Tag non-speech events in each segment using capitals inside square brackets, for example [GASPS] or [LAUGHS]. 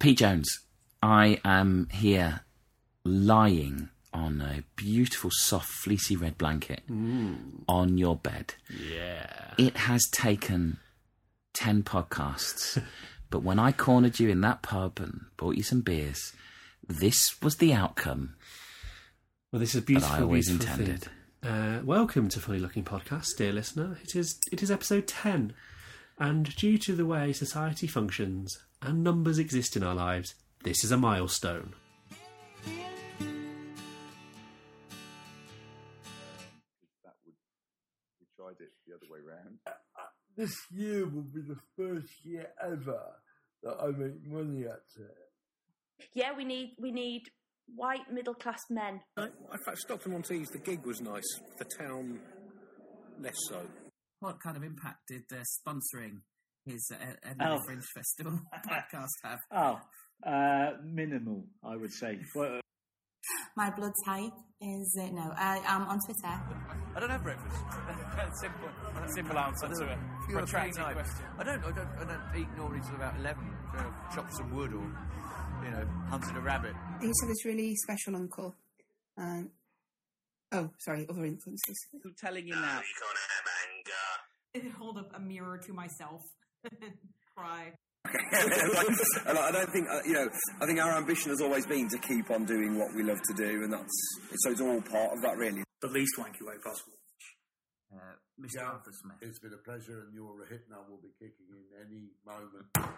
Pete Jones, I am here lying on a beautiful, soft, fleecy red blanket on your bed. Yeah. It has taken 10 podcasts, [LAUGHS] but when I cornered you in that pub and bought you some beers, this was the outcome Well, this is beautiful, I always beautiful intended. Uh, welcome to Funny Looking Podcast, dear listener. It is it is episode ten, and due to the way society functions and numbers exist in our lives, this is a milestone. that would we tried it the other way round. Uh, uh, this year will be the first year ever that I make money at it. Yeah, we need we need white middle class men. Uh, I, in fact, Stockton on Tees, the gig was nice. The town, less so. What kind of impact did their sponsoring his uh, Edinburgh Oh. Fringe Festival [LAUGHS] podcast have? Oh, uh, minimal, I would say. Well, My blood type is uh, no. I am on Twitter. I don't have breakfast. [LAUGHS] simple, simple answer to a protracted question. I don't, I don't, I don't eat normally till about eleven. So I've some wood or, you know, hunted a rabbit. I used this really special uncle. Um, oh, sorry, other influences. telling you now. Hold up a mirror to myself. [LAUGHS] Cry. and I don't think, uh, you know, I think our ambition has always been to keep on doing what we love to do, and that's so it's all part of that, really. The least wanky way possible. Uh, Mr. Arthur Smith. It's been a pleasure, and your hypno will be kicking in any moment.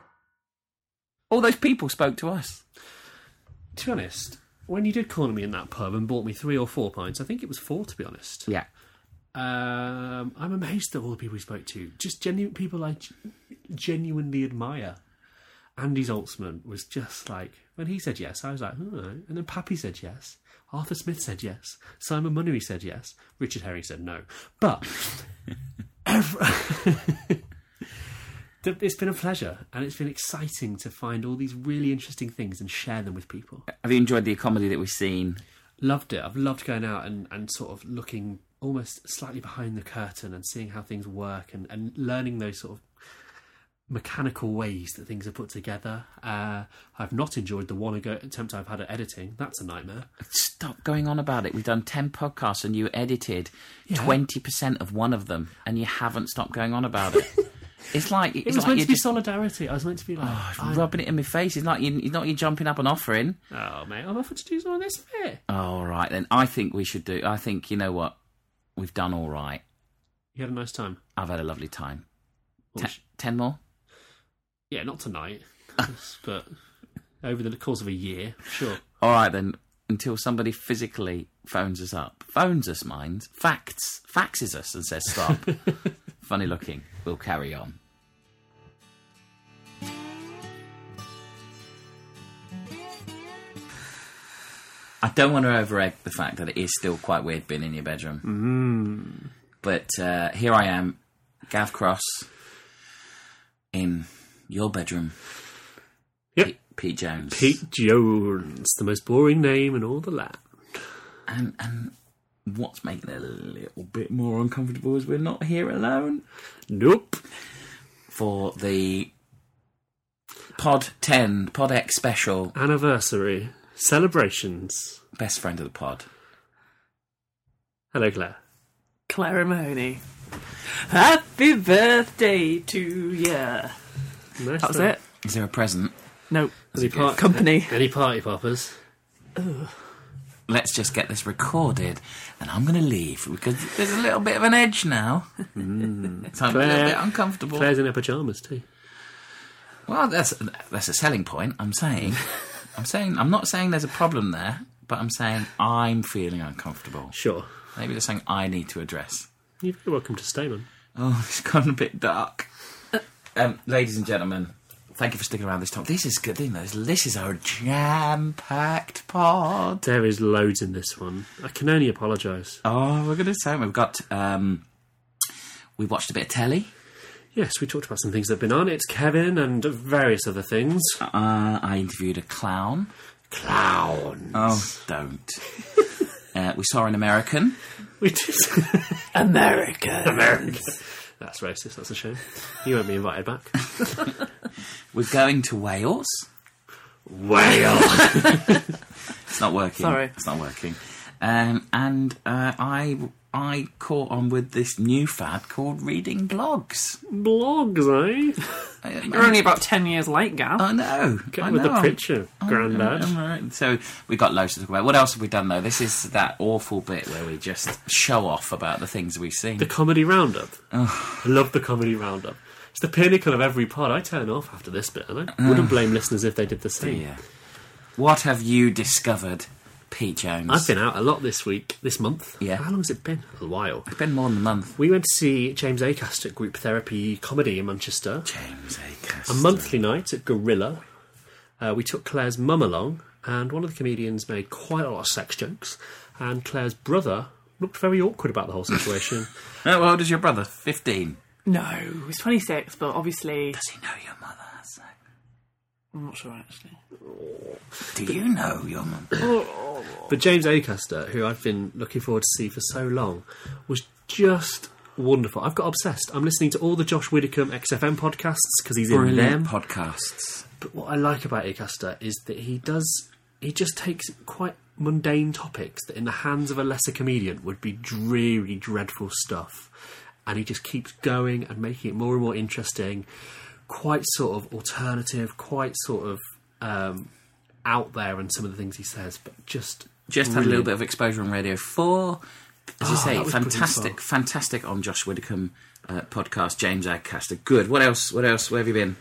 All those people spoke to us. To be honest, when you did corner me in that pub and bought me three or four pints, I think it was four to be honest. Yeah. Um, I'm amazed at all the people we spoke to. Just genuine people I genuinely admire. Andy Zaltzman was just like when he said yes, I was like, right. And then Pappy said yes. Arthur Smith said yes. Simon Munnery said yes. Richard Herring said no. But ev- [LAUGHS] Th- it's been a pleasure, and it's been exciting to find all these really interesting things and share them with people. Have you enjoyed the comedy that we've seen? Loved it. I've loved going out and, and sort of looking almost slightly behind the curtain and seeing how things work and, and learning those sort of mechanical ways that things are put together. Uh, I've not enjoyed the one ago attempt I've had at editing. That's a nightmare. Stop going on about it. We've done 10 podcasts and you edited Yeah. 20% of one of them and you haven't stopped going on about it. [LAUGHS] It's like It it's was like meant to be just solidarity. I was meant to be like, oh, I'm- rubbing it in my face. It's like you, it's not you jumping up and offering. oh mate, I'm offered to do some of this bit. All right, then I think we should do. I think you know what we've done. All right. You had a nice time. I've had a lovely time. What Te- was- ten more. yeah, not tonight, [LAUGHS] but over the course of a year, sure. All right then. Until somebody physically phones us up, phones us, mind, facts, faxes us and says stop. [LAUGHS] Funny looking. We'll carry on. I don't want to overegg the fact that it is still quite weird being in your bedroom. But uh, here I am, Gav Cross, in your bedroom. Yep. Pete, Pete Jones. Pete Jones, the most boring name in all the land. And, and what's making it a little bit more uncomfortable is we're not here alone Nope. for the Pod 10, Pod X special, Anniversary celebrations. best friend of the pod. Hello, Claire. Clara Mahoney. Happy birthday to you. That Nice was one. it. Is there a present? No. Any part- Company. [LAUGHS] Any party poppers? Let's just get this recorded, and I'm going to leave because there's a little bit of an edge now. Mm. [LAUGHS] So I'm a little bit uncomfortable. Claire's in her pajamas too. Well, that's that's a selling point. I'm saying, [LAUGHS] I'm saying, I'm not saying there's a problem there, but I'm saying I'm feeling uncomfortable. Sure. Maybe there's something I need to address. You're very welcome to stay, man. Oh, [LAUGHS] it's gone a bit dark. Um, ladies and gentlemen, thank you for sticking around this time. This is good, isn't it? This is our jam-packed pod. There is loads in this one. I can only apologise. Oh, we're going to say we've got. Um, we watched a bit of telly. Yes, we talked about some things that have been on. It's Kevin and various other things. Uh, I interviewed a clown. Clown. Oh, don't. [LAUGHS] uh, we saw an American. We did. [LAUGHS] America. America. That's racist. That's a shame. You won't be invited back. [LAUGHS] We're going to Wales. Whale. It's not working. Sorry. It's not working. Um, and uh, I I caught on with this new fad called reading blogs. Blogs, eh? [LAUGHS] You're only about 10 years late, Gav. I know. Get I with the picture, I know, Grandad. I'm alright. So we got loads to talk about. What else have we done though? This is that awful bit where we just show off about the things we've seen. The comedy roundup. I love the comedy roundup. It's the pinnacle of every pod. I turn off after this bit, and I wouldn't blame listeners if they did the same. Dear. What have you discovered, Pete Jones? I've been out a lot this week, this month. Yeah. How long has it been? A while. It's been more than a month. We went to see James Acaster at Group Therapy Comedy in Manchester. James Acaster. A monthly night at Gorilla. Uh, we took Claire's mum along, and one of the comedians made quite a lot of sex jokes, and Claire's brother looked very awkward about the whole situation. [LAUGHS] How old is your brother? 15. No, he's 26, but obviously. Does he know your mother has sex? I'm not sure, actually. Do you know your mum? [COUGHS] But James Acaster, who I've been looking forward to see for so long, was just wonderful. I've got obsessed. I'm listening to all the Josh Widdicombe XFM podcasts because he's in Brilliant them. podcasts. But what I like about Acaster is that he does. He just takes quite mundane topics that, in the hands of a lesser comedian, would be dreary, dreadful stuff, and he just keeps going and making it more and more interesting. Quite sort of alternative, quite sort of um, out there, in some of the things he says, but just Just had a little bit of exposure on Radio 4. As you Oh, say, that was brilliant fantastic, fantastic on Josh Widdicombe uh, podcast, James Acaster. Good. What else? What else? Where have you been?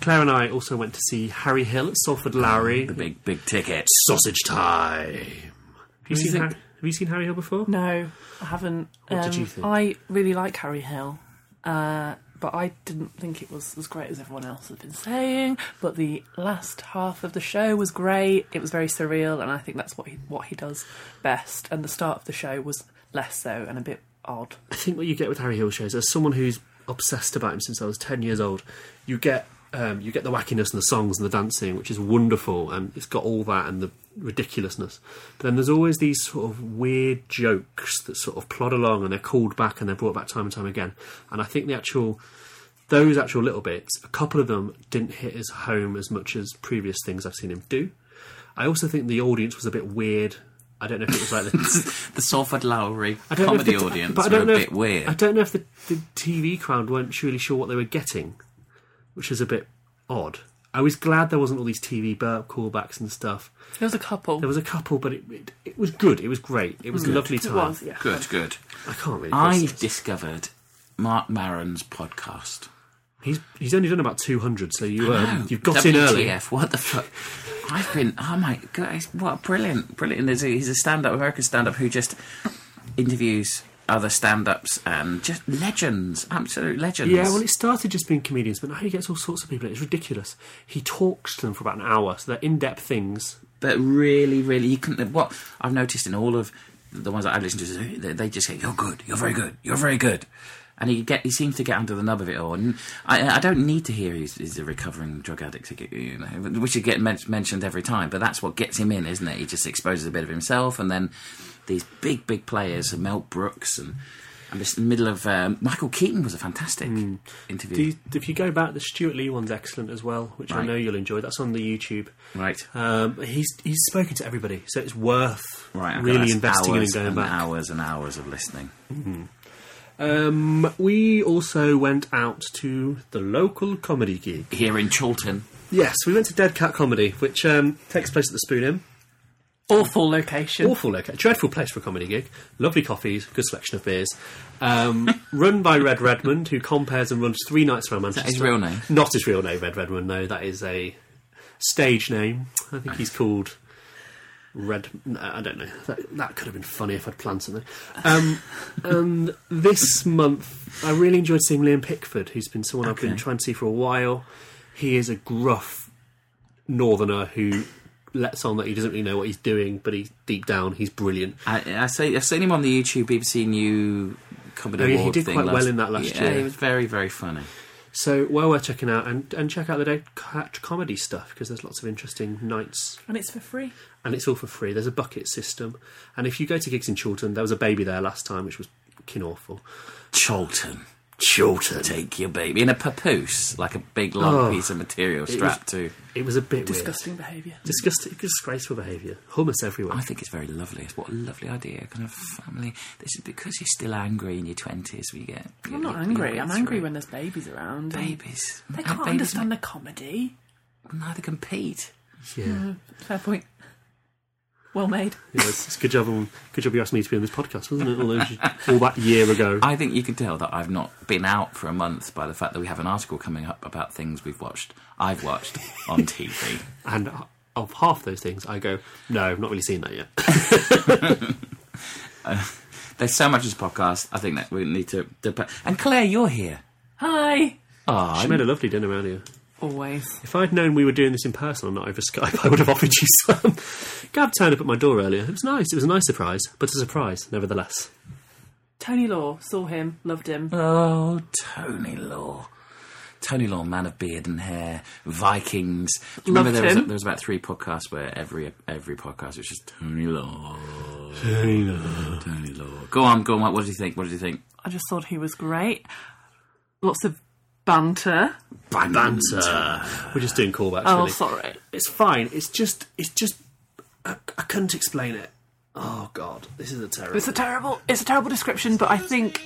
Claire and I also went to see Harry Hill at Salford Lowry. The big, big ticket. sausage time. Have you, seen it- Harry, have you seen Harry Hill before? No, I haven't. What did Um, you think? I really like Harry Hill, uh, but I didn't think it was as great as everyone else has been saying. But the last half of the show was great. It was very surreal, and I think that's what he what he does best. And the start of the show was less so and a bit odd. I think what you get with Harry Hill shows, as someone who's obsessed about him since I was ten years old, you get um, you get the wackiness and the songs and the dancing, which is wonderful, and it's got all that and the ridiculousness. But then there's always these sort of weird jokes that sort of plod along, and they're called back and they're brought back time and time again. And I think the actual those actual little bits, a couple of them didn't hit as home as much as previous things I've seen him do. I also think the audience was a bit weird. I don't know if it was like the [LAUGHS] The Salford Lowry I don't know if comedy the- audience but I don't a know bit if, weird. I don't know if the, the TV crowd weren't really sure what they were getting, which is a bit odd. I was glad there wasn't all these TV burp callbacks and stuff. There was a couple. There was a couple, but it, it, it was good. It was great. It was a Good. lovely It time. was, yeah. Good, good. I can't really. I guess this. discovered Marc Maron's podcast. He's he's only done about two hundred, so you I um, know. you've got in early. WTF, What the fuck? I've been. Oh my god! What brilliant, brilliant! There's a, he's a stand-up American stand-up who just interviews other stand-ups and just legends, absolute legends. Yeah, well, it started just being comedians, but now he gets all sorts of people. It's ridiculous. He talks to them for about an hour, so they're in-depth things. but really, really, you can. What I've noticed in all of the ones that I've listened to, they, they just say, "You're good. You're very good. You're very good." And he get he seems to get under the nub of it all. And I, I don't need to hear he's, he's a recovering drug addict, you know, which should get men- mentioned every time. But that's what gets him in, isn't it? He just exposes a bit of himself, and then these big, big players, and Mel Brooks, and I'm just in the middle of um, Michael Keaton was a fantastic interview. Do you, if you go back, the Stewart Lee one's excellent as well, which I know you'll enjoy. That's on the YouTube. right, Um, he's he's spoken to everybody, so it's worth right. really investing in and going back. hours and hours of listening. Um, we also went out to the local comedy gig. Here in Chorlton, Yes, we went to Dead Cat Comedy, which um, takes place at the Spoon Inn. Awful location. Awful location, dreadful place for a comedy gig. Lovely coffees, good selection of beers. Um, [LAUGHS] run by Red Redmond, who compares and runs three nights around that Manchester. his real name? Not his real name, Red Redmond. No, that is a stage name. I think he's called Red. no, I don't know. That, that could have been funny if I'd planned something. Um, and this month, I really enjoyed seeing Liam Pickford, who's been someone I've been trying to see for a while. He is a gruff northerner who lets on that he doesn't really know what he's doing, but he's deep down he's brilliant. I, I say I've seen him on the YouTube BBC New Comedy Oh, yeah, he did thing quite last- well in that last yeah, year. He was very, very funny. So well worth checking out and, and check out the Dead Cat comedy stuff because there's lots of interesting nights And it's for free. and it's all for free. There's a bucket system, and if you go to gigs in Chiltern, there was a baby there last time, which was fucking awful. Cholton. Chilton. Take your baby in a papoose, like a big long Oh, piece of material strapped was- to. It was a bit Disgusting weird. behaviour. Disgusting, disgraceful behaviour. Hummus everywhere. I think it's very lovely. It's what a lovely idea, kind of family. This is because you're still angry in your twenties. We get. I'm not angry. I'm angry when there's babies around. Babies. They can't babies understand the comedy. neither can Pete. Yeah. Mm, fair point. Well made. Yeah, it's, it's good job. On, good job you asked me to be on this podcast, wasn't it? All, those, all that year ago. I think you can tell that I've not been out for a month by the fact that we have an article coming up about things we've watched. I've watched on [LAUGHS] TV. And of half those things, I go, no, I've not really seen that yet. [LAUGHS] Uh, there's so much of this podcast. I think that we need to. to and Claire, you're here. Hi. Oh, she made a lovely dinner earlier. Always. If I'd known we were doing this in person and not over Skype, I would have offered you [LAUGHS] some. Gav turned up at my door earlier. It was nice. It was a nice surprise, but a surprise nevertheless. Tony Law saw him, loved him. Oh, Tony Law. Tony Law, man of beard and hair, Vikings. Do you Loved remember there was, him. there was about three podcasts where every every podcast was just Tony Law. Tony Law. Tony Law. Go on, go on. What did you think? What did you think? I just thought he was great. Lots of banter. Banter. We're just doing callbacks. Oh, really. sorry. It's fine. It's just. It's just. I, I couldn't explain it. Oh God, this is a terrible. It's a terrible. It's a terrible description, but I think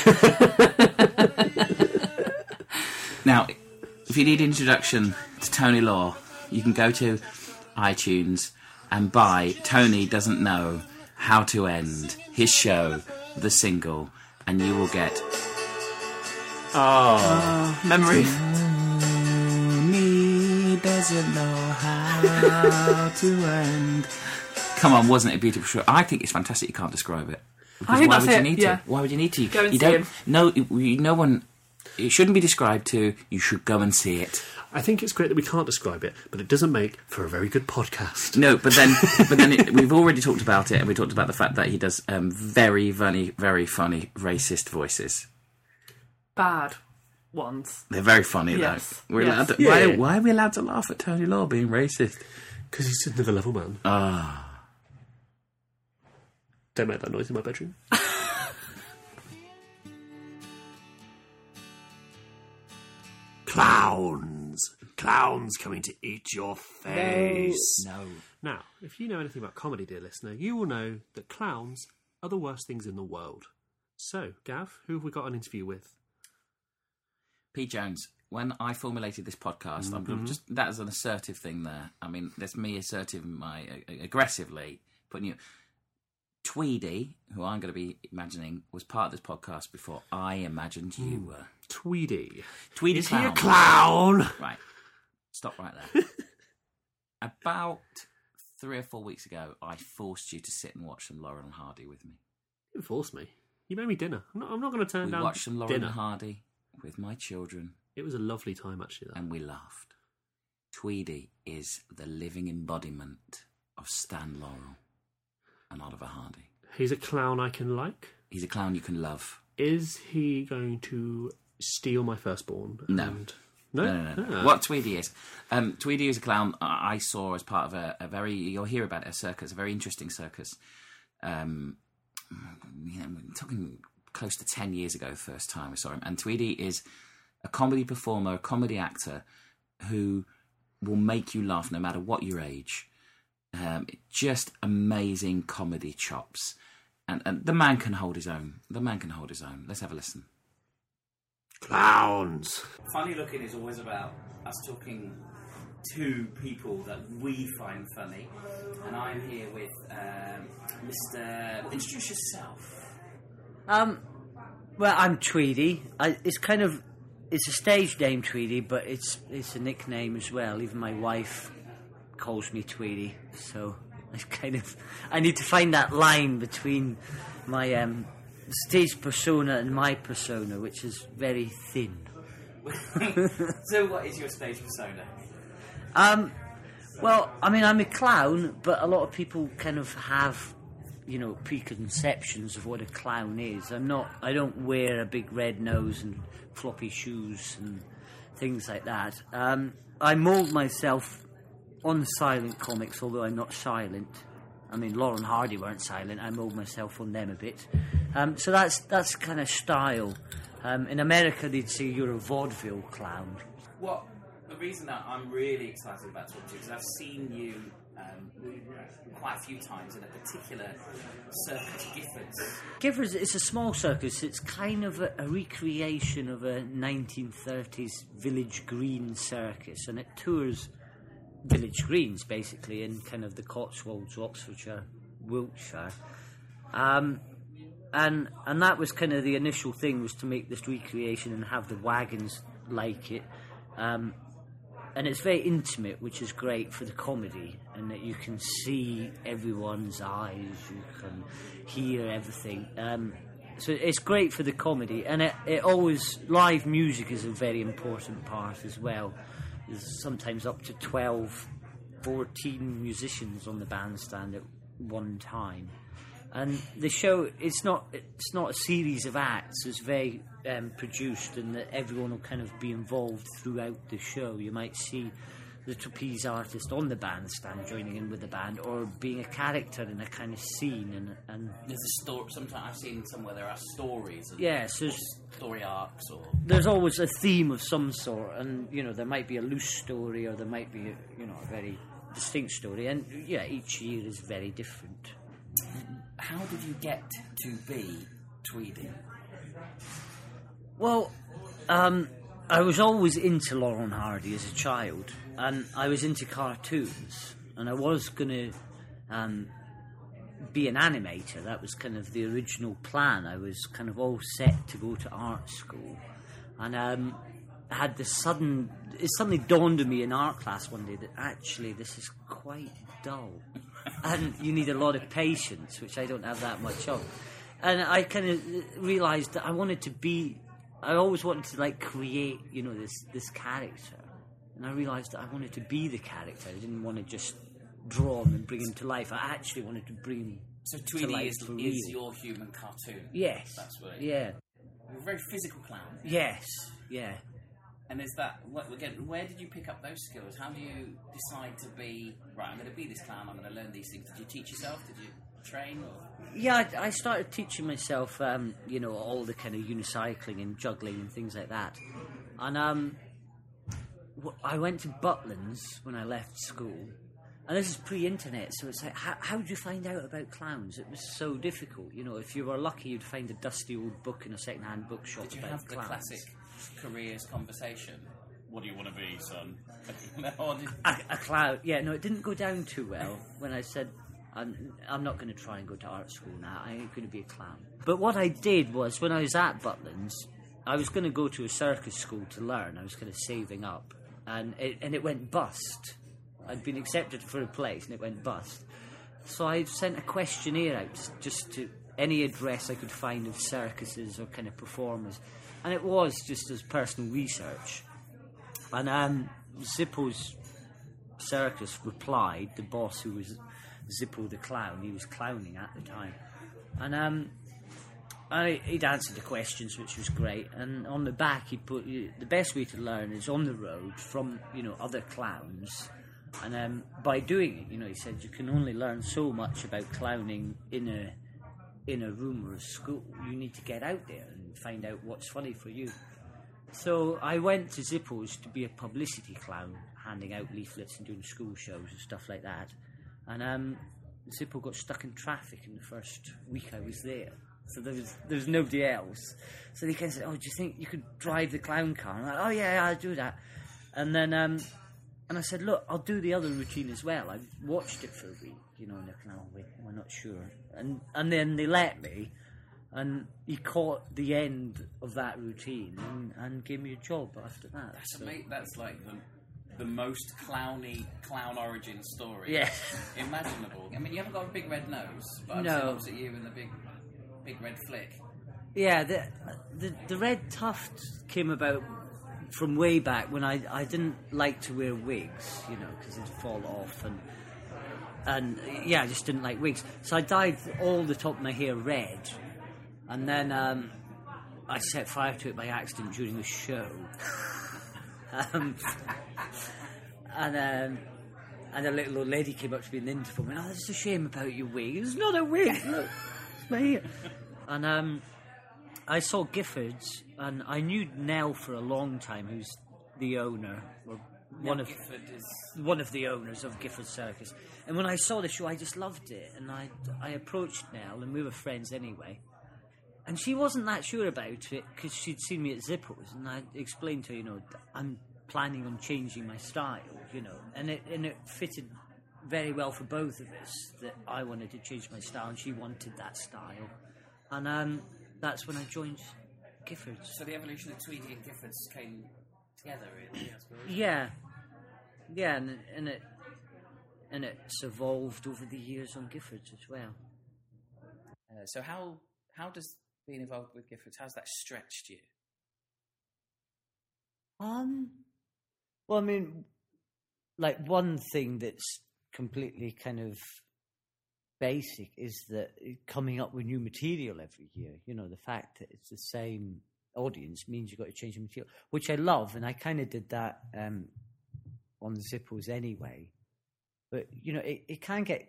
[LAUGHS] Now, if you need introduction to Tony Law, you can go to iTunes and buy Tony Doesn't Know How to End his show, The Single, and you will get. Oh. Uh, memories. Tony doesn't know how to end. Come on, wasn't it a beautiful show? I think it's fantastic. You can't describe it. Because think why that's would it, you need yeah. to? Why would you need to? Go and you see don't. him. No, it- no one. It shouldn't be described to. You should go and see it. I think it's great that we can't describe it, but it doesn't make for a very good podcast. No, but then, [LAUGHS] but then it, we've already talked about it, and we talked about the fact that he does um, very, very, very funny racist voices. Bad ones. They're very funny Yes, though. We're yes. allowed to, Yeah. why, why are we allowed to laugh at Tony Law being racist? Because he's another level man. Ah, Don't make that noise in my bedroom. [LAUGHS] Clowns! Clowns coming to eat your face! no. Now, if you know anything about comedy, dear listener, you will know that clowns are the worst things in the world. So, Gav, who have we got an interview with? Pete Jones. When I formulated this podcast, I'm Mhm. just that is an assertive thing there. I mean, that's me assertive, my aggressively putting you. Tweedy, who I'm going to be imagining, was part of this podcast before I imagined you were. Tweedy. Tweedy Is he a clown. clown? Right. Stop right there. [LAUGHS] About three or four weeks ago, I forced you to sit and watch some Laurel and Hardy with me. You didn't force me. You made me dinner. I'm not, I'm not going to turn We down watched some Laurel dinner. and Hardy with my children, It was a lovely time, actually. That. and we laughed. Tweedy is the living embodiment of Stan Laurel and Oliver Hardy. He's a clown I can like. He's a clown you can love. Is he going to steal my firstborn? No. and- No? No, no, no. Ah. What Tweedy is? Um, Tweedy is a clown I I saw as part of a, a very. You'll hear about it, a circus, a very interesting circus. Um, you know, we're talking close to ten years ago, first time I saw him. And Tweedy is a comedy performer, a comedy actor who will make you laugh no matter what your age. Um, just amazing comedy chops, and, and the man can hold his own. The man can hold his own. Let's have a listen. Clowns. Funny looking is always about us talking to people that we find funny, and I'm here with um, Mr. Introduce yourself. Um, well, I'm Tweedy. I, it's kind of it's a stage name, Tweedy, but it's it's a nickname as well. Even my wife calls me Tweedy, so [LAUGHS] I kind of I need to find that line between my um, stage persona and my persona, which is very thin. [LAUGHS] so, what is your stage persona? Um, well, I mean, I'm a clown, but a lot of people kind of have, you know, preconceptions of what a clown is. I'm not. I don't wear a big red nose and floppy shoes and things like that. Um, I mould myself on silent comics, although I'm not silent. I mean, Laurel and Hardy weren't silent. I mould myself on them a bit. Um, so that's that's kind of style. Um, in America, they'd say you're a vaudeville clown. What the reason that I'm really excited about talking to you is I've seen you um, quite a few times in a particular circus, Giffords. Giffords is a small circus. It's kind of a, a recreation of a 1930s village green circus, and it tours village greens basically in kind of the Cotswolds, Oxfordshire, Wiltshire. Um, and and that was kind of the initial thing was to make this recreation and have the wagons like it. Um, and it's very intimate, which is great for the comedy, and that you can see everyone's eyes, you can hear everything. Um, so it's great for the comedy, and it, it always live music is a very important part as well. There's sometimes up to 12, 14 musicians on the bandstand at one time. And the show, it's not it's not a series of acts. It's very um, produced, and that everyone will kind of be involved throughout the show. You might see the trapeze artist on the bandstand joining in with the band, or being a character in a kind of scene. And, and There's a story. Sometimes I've seen somewhere there are stories. And, Yes, or there's- story arcs or there's always a theme of some sort, and you know there might be a loose story, or there might be a, you know a very distinct story, and yeah, each year is very different. How did you get to be Tweedy? Well, um, I was always into Laurel and Hardy as a child, and I was into cartoons, and I was going to um, be an animator. That was kind of the original plan. I was kind of all set to go to art school, and um, had this sudden. It suddenly dawned on me in art class one day that actually this is quite dull, and you need a lot of patience, which I don't have that much of. And I kind of realised that I wanted to be. I always wanted to like create, you know, this this character, and I realised that I wanted to be the character. I didn't want to just draw him and bring him to life. I actually wanted to bring him So life is, is your human cartoon. Yes. that's what. It, Yeah. You're a very physical clown. Yes. Yeah. And is that what, again? Where did you pick up those skills? How do you decide to be right? I'm going to be this clown. I'm going to learn these things. Did you teach yourself? Did you train? Or? Yeah, I, I started teaching myself, um, you know, all the kind of unicycling and juggling and things like that. And um, I went to Butlins when I left school. And this is pre-internet, so it's like, how, how did you find out about clowns? It was so difficult. You know, if you were lucky, you'd find a dusty old book in a second-hand bookshop Did you about have the clowns. classic careers conversation? What do you want to be, son? [LAUGHS] No, a, a clown. Yeah, no, it didn't go down too well when I said, I'm, I'm not going to try and go to art school now. I ain't going to be a clown. But what I did was, when I was at Butlins, I was going to go to a circus school to learn. I was kind of saving up. And it, and it went bust. I'd been accepted for a place and it went bust. So I sent a questionnaire out just, to any address I could find of circuses or kind of performers. And it was just as personal research. And um, Zippo's circus replied, the boss who was Zippo the clown, he was clowning at the time. And um, I, he'd answered the questions, which was great. And on the back, he put the best way to learn is on the road from you know other clowns. And um, by doing it, you know, he said you can only learn so much about clowning in a in a room or a school. You need to get out there and find out what's funny for you. So I went to Zippo's to be a publicity clown, handing out leaflets and doing school shows and stuff like that. And um, Zippo got stuck in traffic in the first week I was there. So there was, there was nobody else. So they kind of said, Oh, do you think you could drive the clown car? I'm like, Oh, yeah, yeah, I'll do that. And then um, and I said, Look, I'll do the other routine as well. I watched it for a week, you know, and they're kind of, oh, wait, we're not sure. And, and then they let me and he caught the end of that routine and, and gave me a job after that. That's So- ama- That's like the the most clowny clown origin story Yeah. [LAUGHS] imaginable. I mean, you haven't got a big red nose, but I've No. opposite you in the big big red flick. Yeah, the, the the red tuft came about from way back when I, I didn't like to wear wigs, you know, because it'd fall off and and yeah, I just didn't like wigs. So I dyed all the top of my hair red, and then um, I set fire to it by accident during a show. [LAUGHS] um, and um, and a little old lady came up to me in the interval and went, "Oh, a shame about your wig. It's not a wig. Look, it's my hair." And um, I saw Giffords, and I knew Nell for a long time, who's the owner, or one Nell of is- one of the owners of Gifford Circus. And when I saw the show, I just loved it, and I I approached Nell, and we were friends anyway. And she wasn't that sure about it because she'd seen me at Zippos, and I explained to her, you know, I'm planning on changing my style, you know, and it and it fitted very well for both of us that I wanted to change my style and she wanted that style, and um, that's when I joined Giffords. So the evolution of Tweedy and Giffords came together, really. I suppose. Yeah, yeah, and and it and it's evolved over the years on Giffords as well. Uh, so how how does being involved with Giffords how's that stretched you? Um, well, I mean, like one thing that's completely kind of basic is that coming up with new material every year. You know, the fact that it's the same audience means you've got to change the material, which I love, and I kind of did that um, on the Zippos anyway. But you know, it, it can get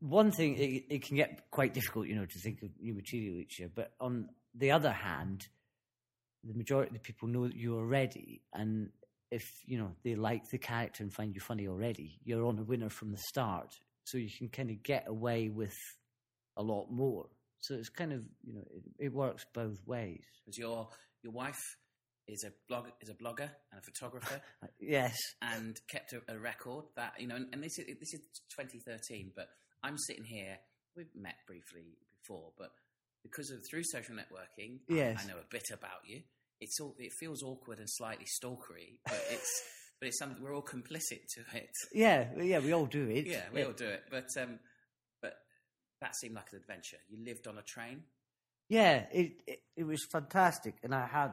one thing. It, it can get quite difficult, you know, to think of new material each year. But on the other hand, the majority of the people know that you're already, and if you know they like the character and find you funny already, you're on a winner from the start. So you can kind of get away with a lot more. So it's kind of you know it, it works both ways. Because your your wife is a blog is a blogger and a photographer. [LAUGHS] Yes. and kept a, a record that you know, and, and this is this is 2013. But I'm sitting here. We've met briefly before, but because of through social networking, I- Yes. I, know a bit about you. It's all it feels awkward and slightly stalkery, but it's but it's something we're all complicit to it. Yeah, yeah, we all do it. Yeah, we all do it. But um, but that seemed like an adventure. You lived on a train. Yeah, it, it it was fantastic, and I had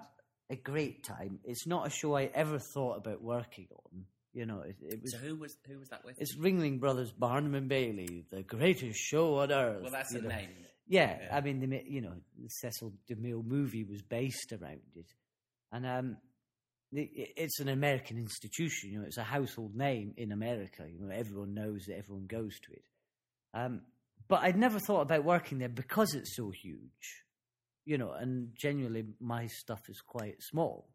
a great time. It's not a show I ever thought about working on. You know, it, it was. So who was who was that with? It's Ringling Brothers, Barnum and Bailey, the greatest show on earth. Well, that's the know. name. Yeah, Yeah. I mean, the, you know, the Cecil DeMille movie was based around it, and um, it's an American institution. You know, it's a household name in America. You know, everyone knows it. Everyone goes to it. Um, but I'd never thought about working there because it's so huge. You know, and genuinely, my stuff is quite small.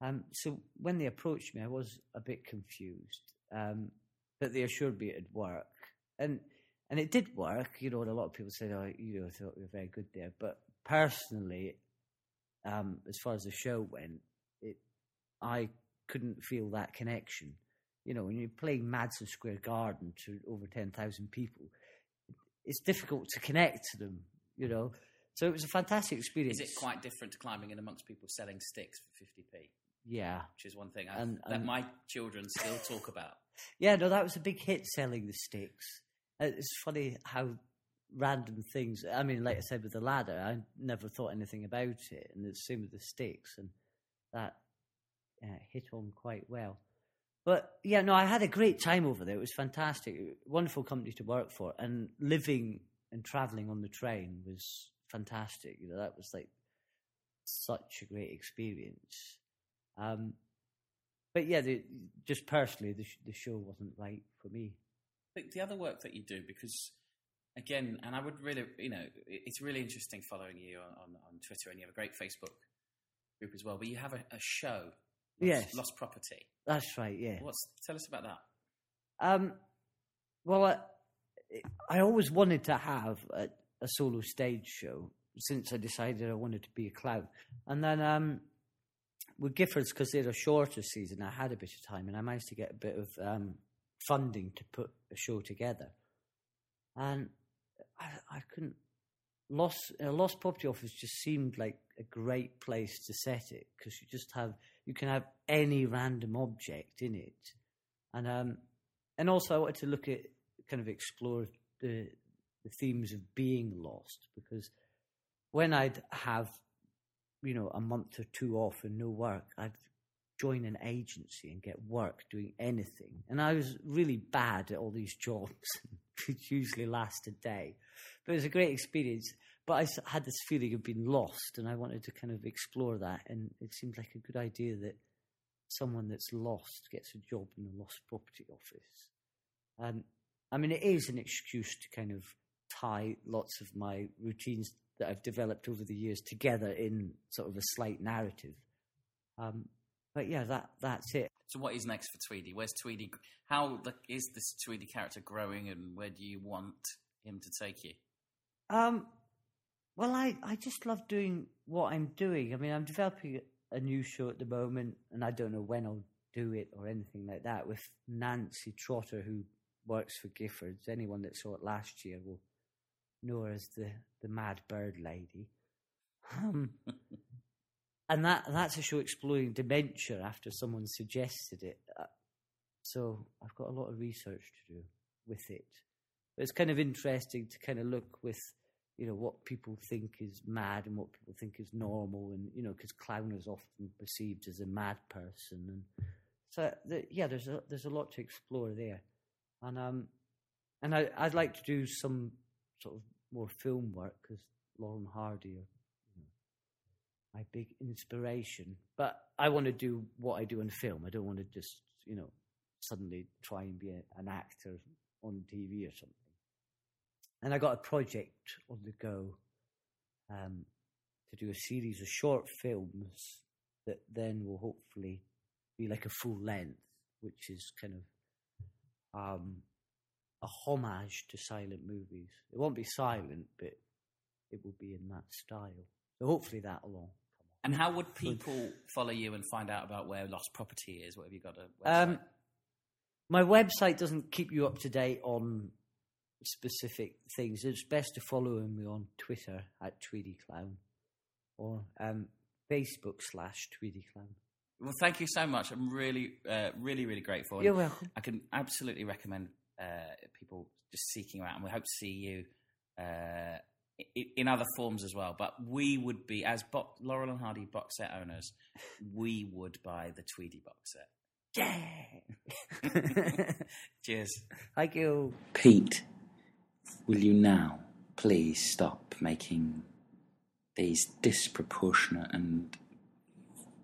Um, so when they approached me, I was a bit confused, um, but they assured me it'd work, and and it did work. You know, and a lot of people said, "Oh, you know, I thought you were very good there." But personally, um, as far as the show went, I couldn't feel that connection. You know, when you're playing Madison Square Garden to over ten thousand people, it's difficult to connect to them. You know, so it was a fantastic experience. Is it quite different to climbing in amongst people selling sticks for 50p? Yeah. Which is one thing I, And- that and- my children still talk about. [LAUGHS] Yeah, no, that was a big hit selling the sticks. Uh, It's funny how random things. I mean, like I said with the ladder, I never thought anything about it, and the same with the sticks, and that uh, hit home quite well. But yeah, no, I had a great time over there. It was fantastic, wonderful company to work for, and living and traveling on the train was fantastic. You know, that was like such a great experience. Um, but yeah, the, just personally, the, the show wasn't right for me. the, the other work that you do because again and i would really you know it's really interesting following you on, on, on twitter and you have a great facebook group as well but you have a, a show lost, Yes. lost property That's right. Yeah. what's tell us about that Um, well, I, I always wanted to have a, a solo stage show since I decided I wanted to be a clown. And then um, with Giffords, because they're a shorter season, I had a bit of time and I managed to get a bit of um, funding to put a show together. And I, I couldn't. Lost a lost property office just seemed like a great place to set it because you just have you can have any random object in it, and um, and also I wanted to look at kind of explore the the themes of being lost because when I'd have you know a month or two off and no work, I'd join an agency and get work doing anything, and I was really bad at all these jobs, [LAUGHS] which usually last a day, but it was a great experience. But I had this feeling of being lost, and I wanted to kind of explore that, and it seemed like a good idea that someone that's lost gets a job in the lost property office. Um, I mean, it is an excuse to kind of tie lots of my routines that I've developed over the years together in sort of a slight narrative. Um, but yeah, that that's it. So, what is next for Tweedy? Where's Tweedy? How the, is this Tweedy character growing, and where do you want him to take you? Um, well, I, I just love doing what I'm doing. I mean, I'm developing a new show at the moment, and I don't know when I'll do it or anything like that with Nancy Trotter, who works for Giffords. Anyone that saw it last year will know her as the, the Mad Bird Lady. Um, [LAUGHS] and that that's a show exploring dementia after someone suggested it. Uh, so I've got a lot of research to do with it. But it's kind of interesting to kind of look with, you know, what people think is mad and what people think is normal, and you know, because clown is often perceived as a mad person, and so the, yeah, there's a there's a lot to explore there, and um, and I I'd like to do some sort of more film work because Laurel and Hardy are you know, my big inspiration, but I want to do what I do in film. I don't want to just you know suddenly try and be a, an actor on TV or something. And I got a project on the go um, to do a series of short films that then will hopefully be like a full length, which is kind of um, a homage to silent movies. It won't be silent, but it will be in that style. So hopefully that'll all. And how would people follow you and find out about where Lost Property is? What have you got a website? Um, my website doesn't keep you up to date on specific things. It's best to follow me on Twitter at Tweedy Clown or um, Facebook slash Tweedy Clown. Well, thank you so much. I'm really, uh, really, really grateful. You're welcome. I can absolutely recommend uh, people just seeking out, and we hope to see you uh, in other forms as well. But we would be, as bo- Laurel and Hardy box set owners, we would buy the Tweedy box set. Yeah. [LAUGHS] Cheers. Thank you. Pete, will you now please stop making these disproportionate and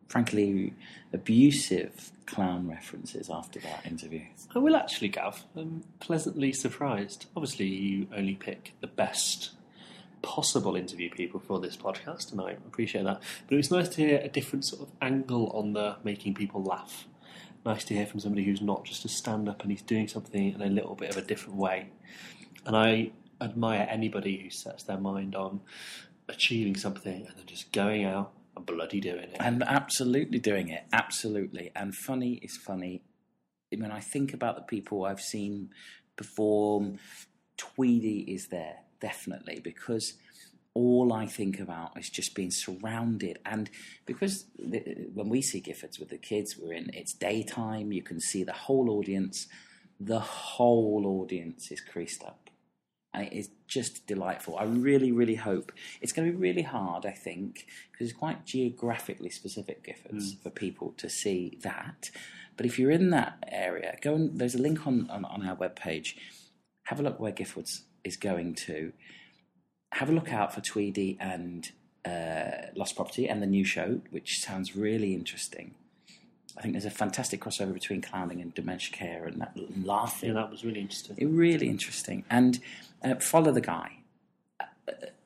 frankly abusive clown references after that interview? I will actually, Gav. I'm pleasantly surprised. Obviously, you only pick the best possible interview people for this podcast, and I appreciate that. But it was nice to hear a different sort of angle on the making people laugh. Nice to hear from somebody who's not just a stand up and he's doing something in a little bit of a different way. And I admire anybody who sets their mind on achieving something and then just going out and bloody doing it. And absolutely doing it, absolutely. And funny is funny. When I think about the people I've seen perform, Tweedy is there, definitely, because all I think about is just being surrounded. And because the, when we see Giffords with the kids, we're in, it's daytime, you can see the whole audience. The whole audience is creased up. And it is just delightful. I really, really hope it's going to be really hard. I think because it's quite geographically specific Giffords for people to see that. But if you're in that area, go and there's a link on, on, on our webpage. Have a look where Giffords is going to. Have a look out for Tweedy and uh, Lost Property and the new show, which sounds really interesting. I think there's a fantastic crossover between clowning and dementia care and, that, and laughing. Yeah, that was really interesting. It really interesting. And uh, follow the guy. Uh,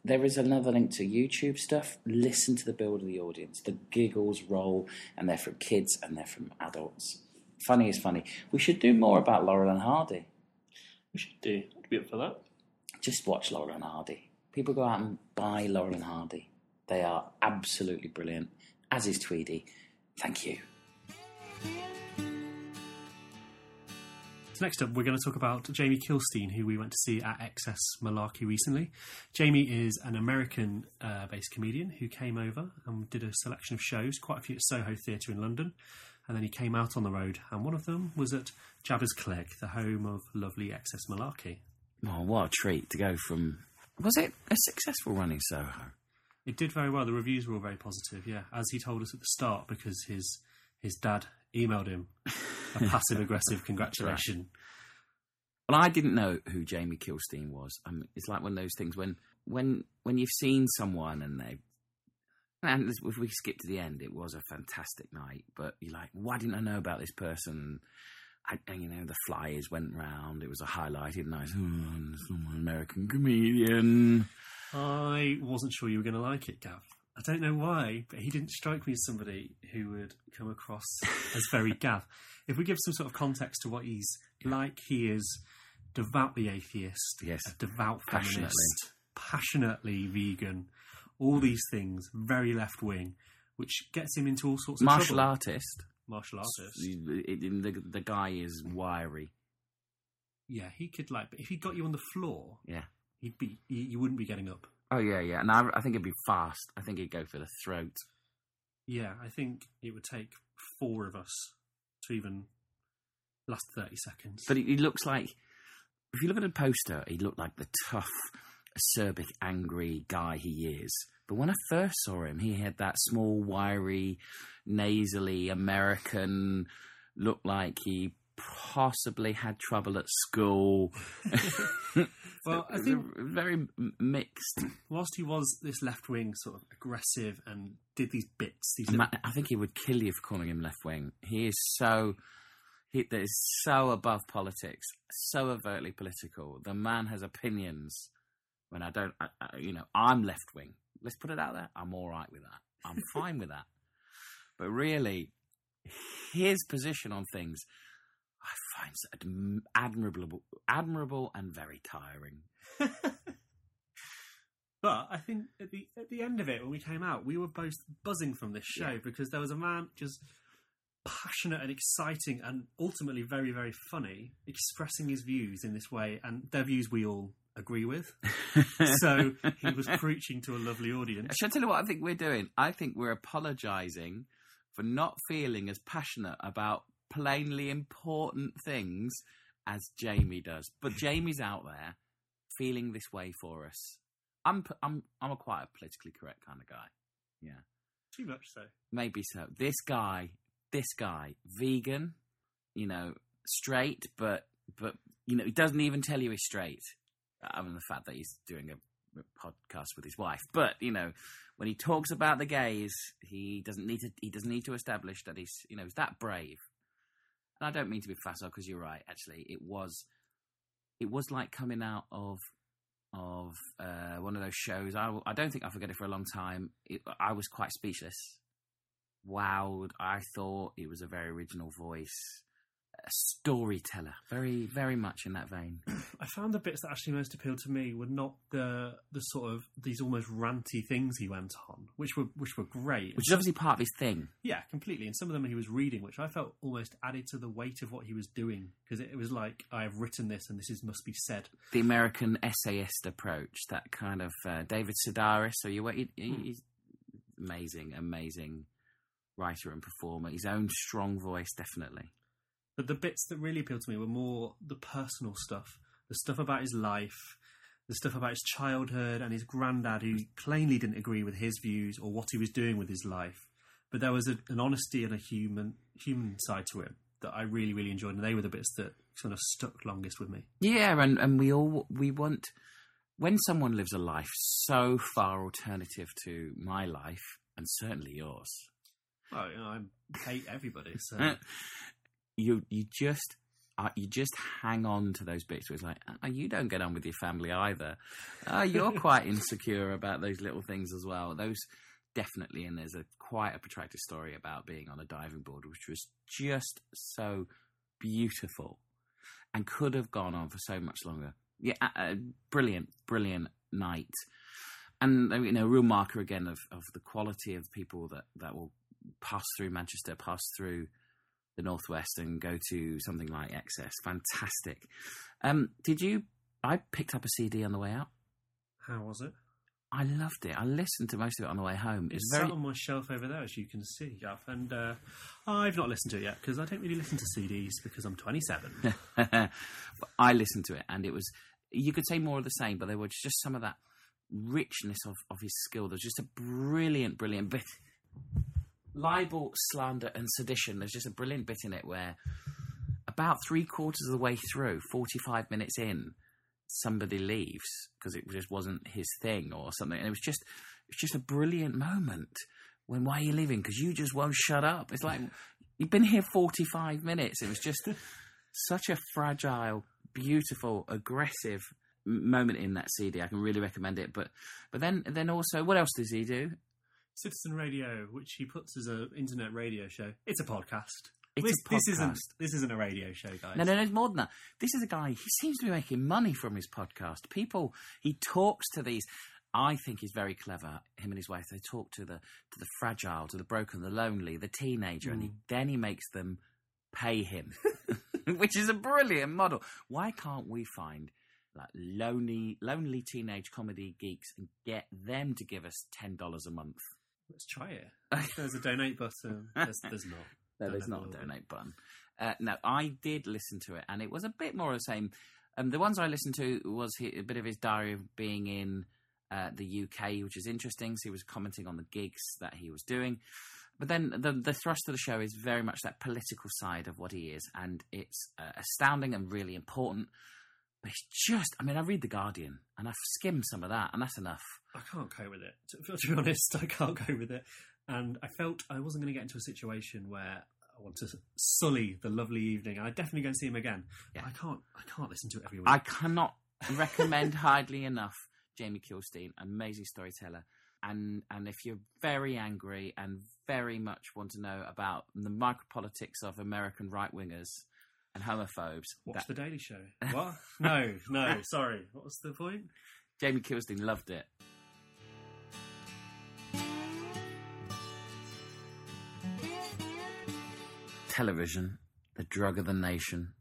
there is another link to YouTube stuff. Listen to the build of the audience. The giggles roll, and they're from kids and they're from adults. Funny is funny. We should do more about Laurel and Hardy. We should do. I'd be up for that. Just watch Laurel and Hardy. People go out and buy Laurel and Hardy. They are absolutely brilliant, as is Tweedy. Thank you. So next up, we're going to talk about Jamie Kilstein, who we went to see at XS Malarkey recently. Jamie is an American-based uh, comedian who came over and did a selection of shows, quite a few at Soho Theatre in London, and then he came out on the road, and one of them was at Jabez Clegg, the home of lovely XS Malarkey. Oh, what a treat to go from. Was it a successful run in Soho? It did very well. The reviews were all very positive, yeah. As he told us at the start, because his his dad emailed him a [LAUGHS] passive aggressive congratulation. Well, I didn't know who Jamie Kilstein was. I mean, it's like one of those things when when when you've seen someone and they And if we skip to the end, it was a fantastic night. But you're like, why didn't I know about this person? I, and, you know, the flyers went round. It was a highlighted night. Oh, American comedian. I wasn't sure you were going to like it, Gav. I don't know why, but he didn't strike me as somebody who would come across as very [LAUGHS] Gav. If we give some sort of context to what he's like, he is devoutly atheist, yes, a devout Passionately. feminist, passionately vegan, all these things, very left wing, which gets him into all sorts of Martial trouble. artist. Martial artist. The, the, guy is wiry. Yeah, he could like, but if he got you on the floor, Yeah. he'd be, you, you wouldn't be getting up. Oh, yeah, yeah. And I, I think it'd be fast. I think he'd go for the throat. Yeah, I think it would take four of us to even last 30 seconds. But he, he looks like, if you look at a poster, he looked like the tough, acerbic, angry guy he is. But when I first saw him, he had that small, wiry, nasally American look like he possibly had trouble at school. [LAUGHS] Well, I [LAUGHS] think- very mixed. Whilst he was this left wing sort of aggressive and did these bits, these little, I think he would kill you for calling him left wing. He is so he that is so above politics, so overtly political. The man has opinions. When I don't, I, I, you know, I'm left wing. Let's put it out there. I'm all right with that. I'm [LAUGHS] fine with that. But really, his position on things, I find adm- admirable, admirable, and very tiring. [LAUGHS] But I think at the at the end of it, when we came out, we were both buzzing from this show Yeah. because there was a man just passionate and exciting and ultimately very very funny, expressing his views in this way, and their views we all agree with. [LAUGHS] so he was preaching to a lovely audience. Shall I tell you what I think we're doing? I think we're apologising for not feeling as passionate about plainly important things as Jamie does. But [LAUGHS] Jamie's out there feeling this way for us. I'm I'm I'm a quite a politically correct kind of guy. Yeah, Too much so. maybe so. This guy, this guy, vegan, you know, straight, but but you know, he doesn't even tell you he's straight. Other than the fact that he's doing a podcast with his wife, but you know, when he talks about the gays, he doesn't need to. He doesn't need to establish that he's you know he's that brave. And I don't mean to be facile because you're right. Actually, it was it was like coming out of of uh, one of those shows. I, I don't think I'll forget it for a long time. It, I was quite speechless, wowed. I thought it was a very original voice, a storyteller, very very much in that vein. [CLEARS THROAT] I found the bits that actually most appealed to me were not the the sort of these almost ranty things he went on, which were which were great. Which is obviously part of his thing. Yeah, completely. And some of them he was reading, which I felt almost added to the weight of what he was doing because it, it was like I have written this and this is must be said. The American essayist approach, that kind of uh, David Sedaris. So you he, Hmm. he's amazing, amazing writer and performer. His own strong voice, definitely. But the bits that really appealed to me were more the personal stuff, the stuff about his life, the stuff about his childhood and his granddad, who plainly didn't agree with his views or what he was doing with his life. But there was a, an honesty and a human human side to it that I really really enjoyed, and they were the bits that sort of stuck longest with me. Yeah, and, and we all we want when someone lives a life so far alternative to my life and certainly yours, Well, you know, I hate everybody, so [LAUGHS] you you just uh, you just hang on to those bits where it's like uh, you don't get on with your family either. Uh, you're [LAUGHS] quite insecure about those little things as well. Those definitely, and there's a quite a protracted story about being on a diving board, which was just so beautiful and could have gone on for so much longer. Yeah, uh, uh, brilliant, brilliant night, and you know, a real marker again of, of the quality of people that that will pass through Manchester, pass through the northwest, and go to something like XS. Fantastic. Um, did you? I picked up a CD on the way out. how was it? I loved it. I listened to most of it on the way home. It's It's very sat on my shelf over there, as you can see, Gav. And uh, I've not listened to it yet because I don't really listen to CDs because I'm 27. [LAUGHS] but I listened to it, and it was you could say more of the same, but there was just some of that richness of, of his skill. There's just a brilliant, brilliant bit. Libel, slander, and sedition. There's just a brilliant bit in it where about three quarters of the way through, 45 minutes in, somebody leaves because it just wasn't his thing or something. And it was just, it's just a brilliant moment when why are you leaving? Because you just won't shut up. It's like you've been here forty five minutes. It was just such a fragile, beautiful, aggressive moment in that CD. I can really recommend it. But but then then also, what else does he do? Citizen Radio, which he puts as an internet radio show. It's a podcast. It's this, a this isn't this isn't a radio show, guys. No, no, no, it's more than that. This is a guy, he seems to be making money from his podcast. People, he talks to these, I think he's very clever, him and his wife, they talk to the, to the fragile, to the broken, the lonely, the teenager, and he, hmm. then he makes them pay him, [LAUGHS] which is a brilliant model. Why can't we find like lonely, lonely teenage comedy geeks and get them to give us $10 a month? Let's try it. [LAUGHS] There's a donate button. There's, there's not. [LAUGHS] No, there's not a donate button. Uh, no, I did listen to it, and it was a bit more of the same. Um, the ones I listened to was he, a bit of his diary of being in uh, the UK, which is interesting. So he was commenting on the gigs that he was doing. But then the the thrust of the show is very much that political side of what he is, and it's uh, astounding and really important. But it's just, I mean, I read The Guardian, and I've skimmed some of that, and that's enough. I can't cope with it. To, [LAUGHS] to be honest, I can't cope with it. And I felt I wasn't going to get into a situation where I want to sully the lovely evening. And I'm definitely going to see him again. But I can't. I can't listen to it every week. I cannot recommend [LAUGHS] highly enough Jamie Kilstein, amazing storyteller. And and if you're very angry and very much want to know about the micropolitics of American right wingers and homophobes, Watch that- the Daily Show. [LAUGHS] What? no, no. Sorry. What was the point? Jamie Kilstein loved it. Television, the drug of the nation,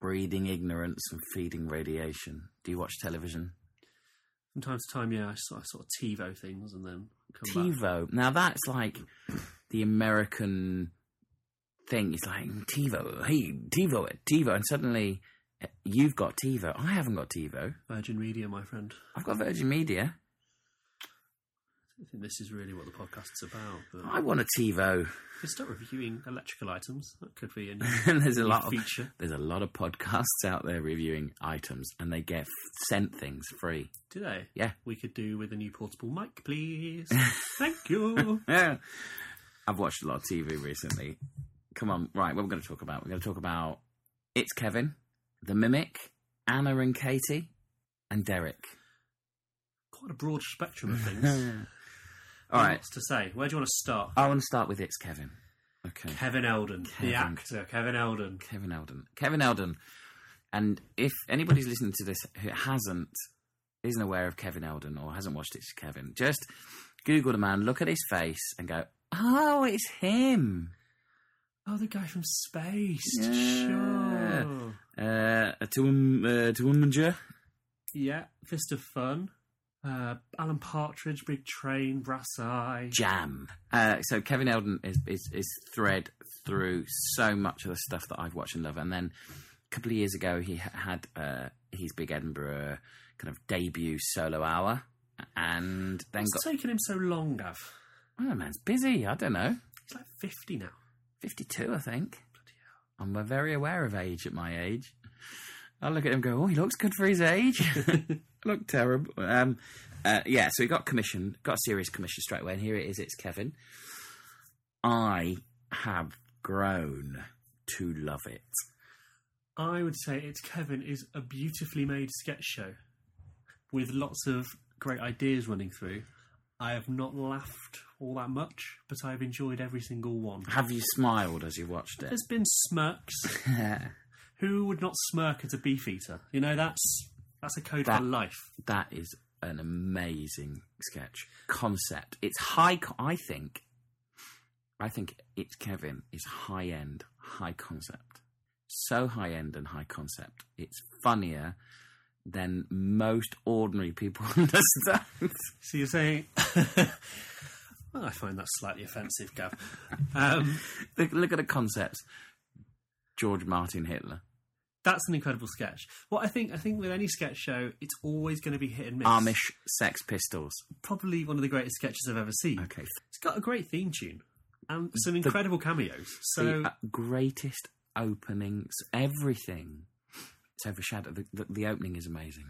breeding ignorance and feeding radiation. Do you watch television? From time to time, yeah, I sort, I sort of TiVo things and then come back. TiVo. Now that's like the American thing. It's like TiVo. Hey, TiVo it, TiVo, and suddenly uh, you've got TiVo. I haven't got TiVo. Virgin Media, my friend. I've got Virgin Media. I think this is really what the podcast's about. But I want a TiVo. You start reviewing electrical items. That could be a [LAUGHS] new, there's a lot of feature. there's a lot of podcasts out there reviewing items, and they get sent things free. Do they? Yeah. We could do with a new portable mic, please. [LAUGHS] Thank you. Yeah. [LAUGHS] I've watched a lot of TV recently. Come on, right? What we're going to talk about? We're going to talk about it's Kevin, the Mimic, Anna and Katie, and Derek. Quite a broad spectrum of things. [LAUGHS] All right. Lots to say. Where do you want to start? I want to start with it's Kevin. Okay. Kevin Eldon, Kevin. the actor, Kevin Eldon. Kevin Eldon. Kevin Eldon. And if anybody's listening to this who hasn't, isn't aware of Kevin Eldon or hasn't watched It's Kevin, just Google the man, look at his face, and go, oh, it's him. Oh, the guy from Space. Yeah. Sure. Uh, to um, uh. Yeah, Fist of Fun. Uh, Alan Partridge, Big Train, Brass Eye. Jam. Uh, so Kevin Eldon is, is is thread through so much of the stuff that I've watched and love. And then a couple of years ago, he had uh, his big Edinburgh kind of debut solo hour, and then What's got. taken him so long, Gav? Oh, man's busy. I don't know. He's like 50 now. Fifty-two, I think. I'm very aware of age at my age. I look at him and go, oh, he looks good for his age. [LAUGHS] [LAUGHS] look terrible. Um, uh, yeah, so he got commission, got a serious commission straight away, and here it is. It's Kevin. I have grown to love it. I would say It's Kevin is a beautifully made sketch show with lots of great ideas running through. I have not laughed all that much, but I've enjoyed every single one. Have you smiled as you watched it? There's been smirks. [LAUGHS] Who would not smirk at a beef eater? You know, that's that's a code That- for life. that is an amazing sketch concept. It's high. co- I think. I think it's Kevin is high end, high concept. So high end and high concept. It's funnier than most ordinary people [LAUGHS] understand. So you're saying. [LAUGHS] well, I find that slightly offensive, Gav. Um, [LAUGHS] look, look at the concepts. George Martin Hitler, that's an incredible sketch. What I think, I think with any sketch show, it's always going to be hit and miss. Amish Sex Pistols. Probably one of the greatest sketches I've ever seen. Okay, It's got a great theme tune and some incredible cameos. So the uh, greatest openings, everything. It's overshadowed. The, the, the opening is amazing.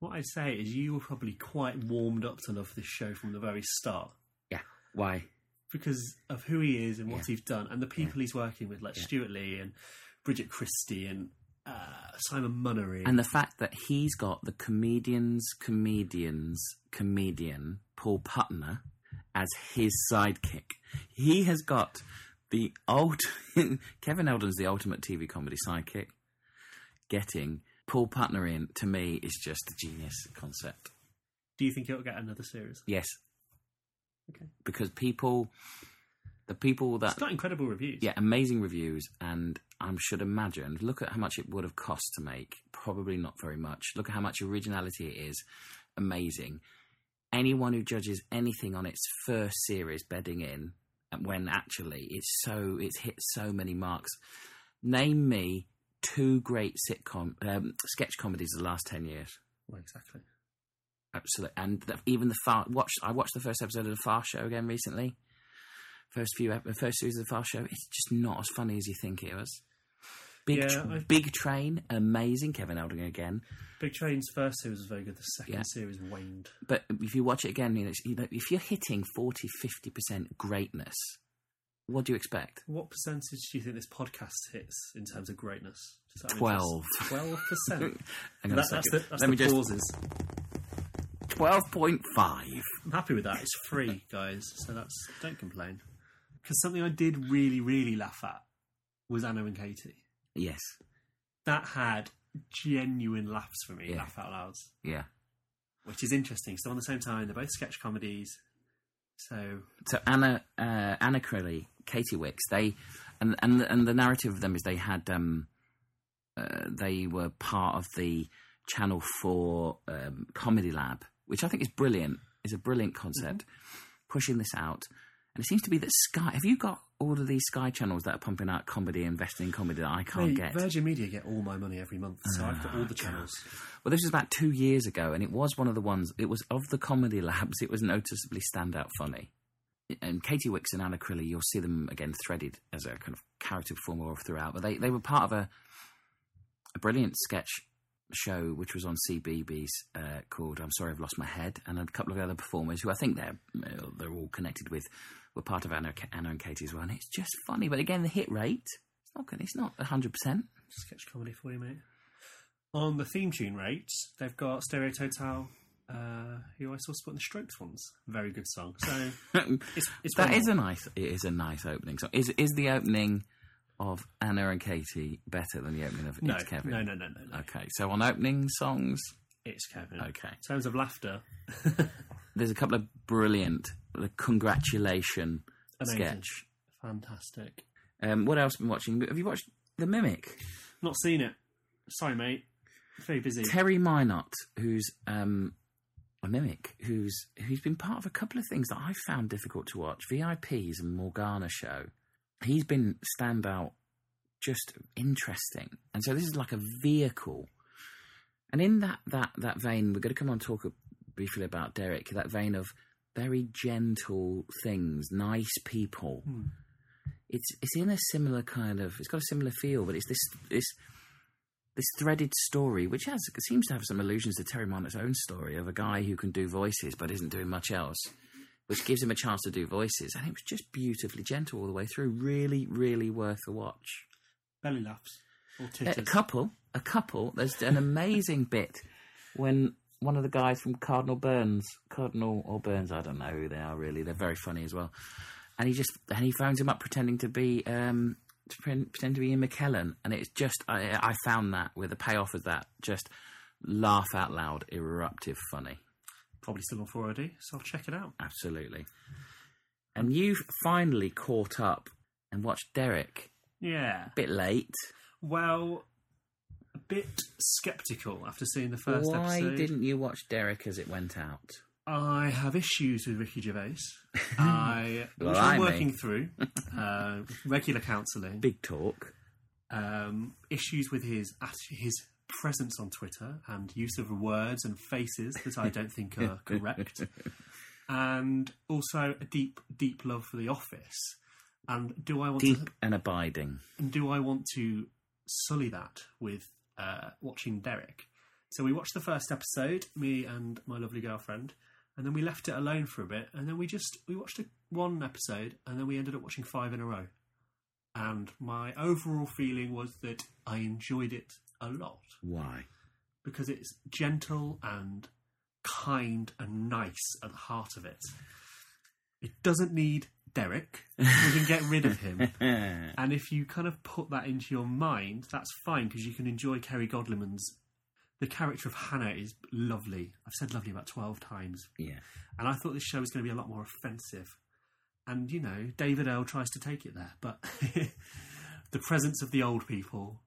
What I'd say is you were probably quite warmed up to love this show from the very start. Why? because of who he is and what he's done and the people he's working with, like. Stewart Lee and Bridget Christie and uh, Simon Munnery. And the fact that he's got the comedian's comedian's comedian, Paul Putner, as his sidekick. He has got the old [LAUGHS] Kevin Eldon's the ultimate TV comedy sidekick. Getting Paul Putner in to me is just a genius concept. Do you think it'll get another series? Yes. Okay. Because people, the people that It's got incredible reviews. yeah, amazing reviews, and I should imagine. Look at how much it would have cost to make. Probably not very much. Look at how much originality it is. Amazing. Anyone who judges anything on its first series bedding in, and when actually it's so it's hit so many marks. Name me two great sitcom um, sketch comedies of the last ten years. Well, exactly absolutely. And the, even the Far watch, I watched the first episode of the Fast Show again recently. First few, ep- first series of the Fast Show. It's just not as funny as you think it was. Big, yeah, tra- big train, amazing. Kevin Eldon again. Big Train's first series was very good. The second yeah. series waned. But if you watch it again, you know, if you're hitting 40, 50 percent greatness, what do you expect? What percentage do you think this podcast hits in terms of greatness? Twelve. Twelve percent. [LAUGHS] Let me. Just... 12.5. I'm happy with that. It's free, [LAUGHS] guys. So that's don't complain. Because something I did really, really laugh at was Anna and Katie. Yes. That had genuine laughs for me, Yeah. laugh out louds, Yeah. which is interesting. So on the same time, they're both sketch comedies. So So Anna, uh, Anna Crilly, Katy Wix, they, and and and the narrative of them is they had, um, uh, they were part of the Channel Four um, Comedy Lab which I think is brilliant. Is a brilliant concept. Pushing this out, and it seems to be that Sky. Have you got all of these Sky channels that are pumping out comedy, investing in comedy that I can't get? Virgin Media get all my money every month, so I've got all the ah, channels. Well, this was about two years ago, and it was one of the ones. It was of the comedy labs. It was noticeably standout funny. And Katy Wix and Anna Crilly, you'll see them again threaded as a kind of character performer throughout. But they, they were part of a a brilliant sketch show which was on CBBC uh, called "I'm Sorry I've Lost My Head," and a couple of other performers who I think they're uh, they're all connected with were part of Anna, Anna and Katie as well. And it's just funny, but again, the hit rate it's not good. It's not hundred percent. Sketch comedy for you, mate. On the theme tune rates, they've got Stereo Total, uh, who I saw split in the Strokes once. Very good song. So [LAUGHS] it's, it's That is a nice. It is a nice opening. So is is the opening of Anna and Katie better than the opening of No, It's Kevin? no, no, no, no, no. Okay, so on opening songs, It's Kevin. Okay. In terms of laughter, [LAUGHS] there's a couple of brilliant the congratulation amazing. sketch. Fantastic. Um, what else have you been watching? Have you watched The Mimic? Not seen it. Sorry, mate. Very busy. Terry Mynott, who's um, a mimic, who's who's been part of a couple of things that I found difficult to watch. VIPs and Morgana show. He's been standout, just interesting, and so this is like a vehicle. And in that that that vein, we're going to come on and talk briefly about Derek. That vein of very gentle things, nice people. Hmm. It's it's in a similar kind of. It's got a similar feel, but it's this this this threaded story, which has seems to have some allusions to Terry Mynott's own story of a guy who can do voices but isn't doing much else, which gives him a chance to do voices, and it was just beautifully gentle all the way through. Really, really worth a watch. Belly laughs. Or A couple, a couple. There's an amazing [LAUGHS] bit when one of the guys from Cardinal Burns, Cardinal or Burns, I don't know who they are really. They're very funny as well. And he just and he phones him up pretending to be um, to pretend to be Ian McKellen, and it's just I, I found that with the payoff of that just laugh out loud, eruptive funny. Probably still on 4OD, so I'll check it out. Absolutely. And you've finally caught up and watched Derek. Yeah. A bit late. Well, a bit sceptical after seeing the first Why episode. didn't you watch Derek as it went out? I have issues with Ricky Gervais. [LAUGHS] I, which I'm working through. [LAUGHS] Uh, regular counselling. Big talk. Um, issues with his at- his presence on Twitter and use of words and faces that I don't think are [LAUGHS] correct. And also a deep, deep love for The Office. And do I want to Deep and abiding. and do I want to sully that with uh, watching Derek? So we watched the first episode, me and my lovely girlfriend, and then we left it alone for a bit, and then we just we watched a, one episode, and then we ended up watching five in a row. And my overall feeling was that I enjoyed it a lot Why? because it's gentle and kind and nice at the heart of it. It doesn't need Derek. We can get rid of him. [LAUGHS] and if you kind of put that into your mind, that's fine because you can enjoy Kerry Godliman's. The character of Hannah is lovely. I've said lovely about 12 times. Yeah. And I thought this show was going to be a lot more offensive. And, you know, David Earl tries to take it there. But [LAUGHS] the presence of the old people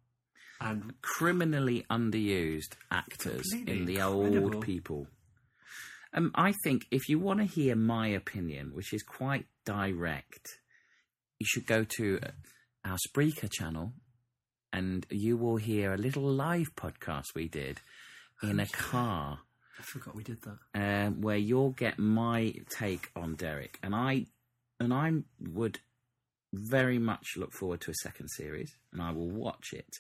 and criminally underused actors in the incredible. old people. Um, I think if you want to hear my opinion, which is quite direct, you should go to uh, our Spreaker channel, and you will hear a little live podcast we did in a car, I forgot we did that. um, where you'll get my take on Derek, and I and I would very much look forward to a second series, and I will watch it.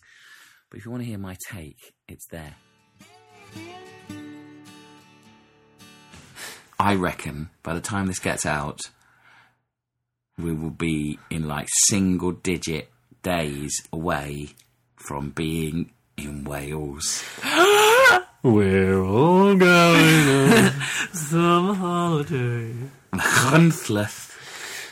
But if you want to hear my take, it's there. I reckon by the time this gets out, we will be in like single digit days away from being in Wales. [GASPS] We're all going on [LAUGHS] some holiday. Huntleth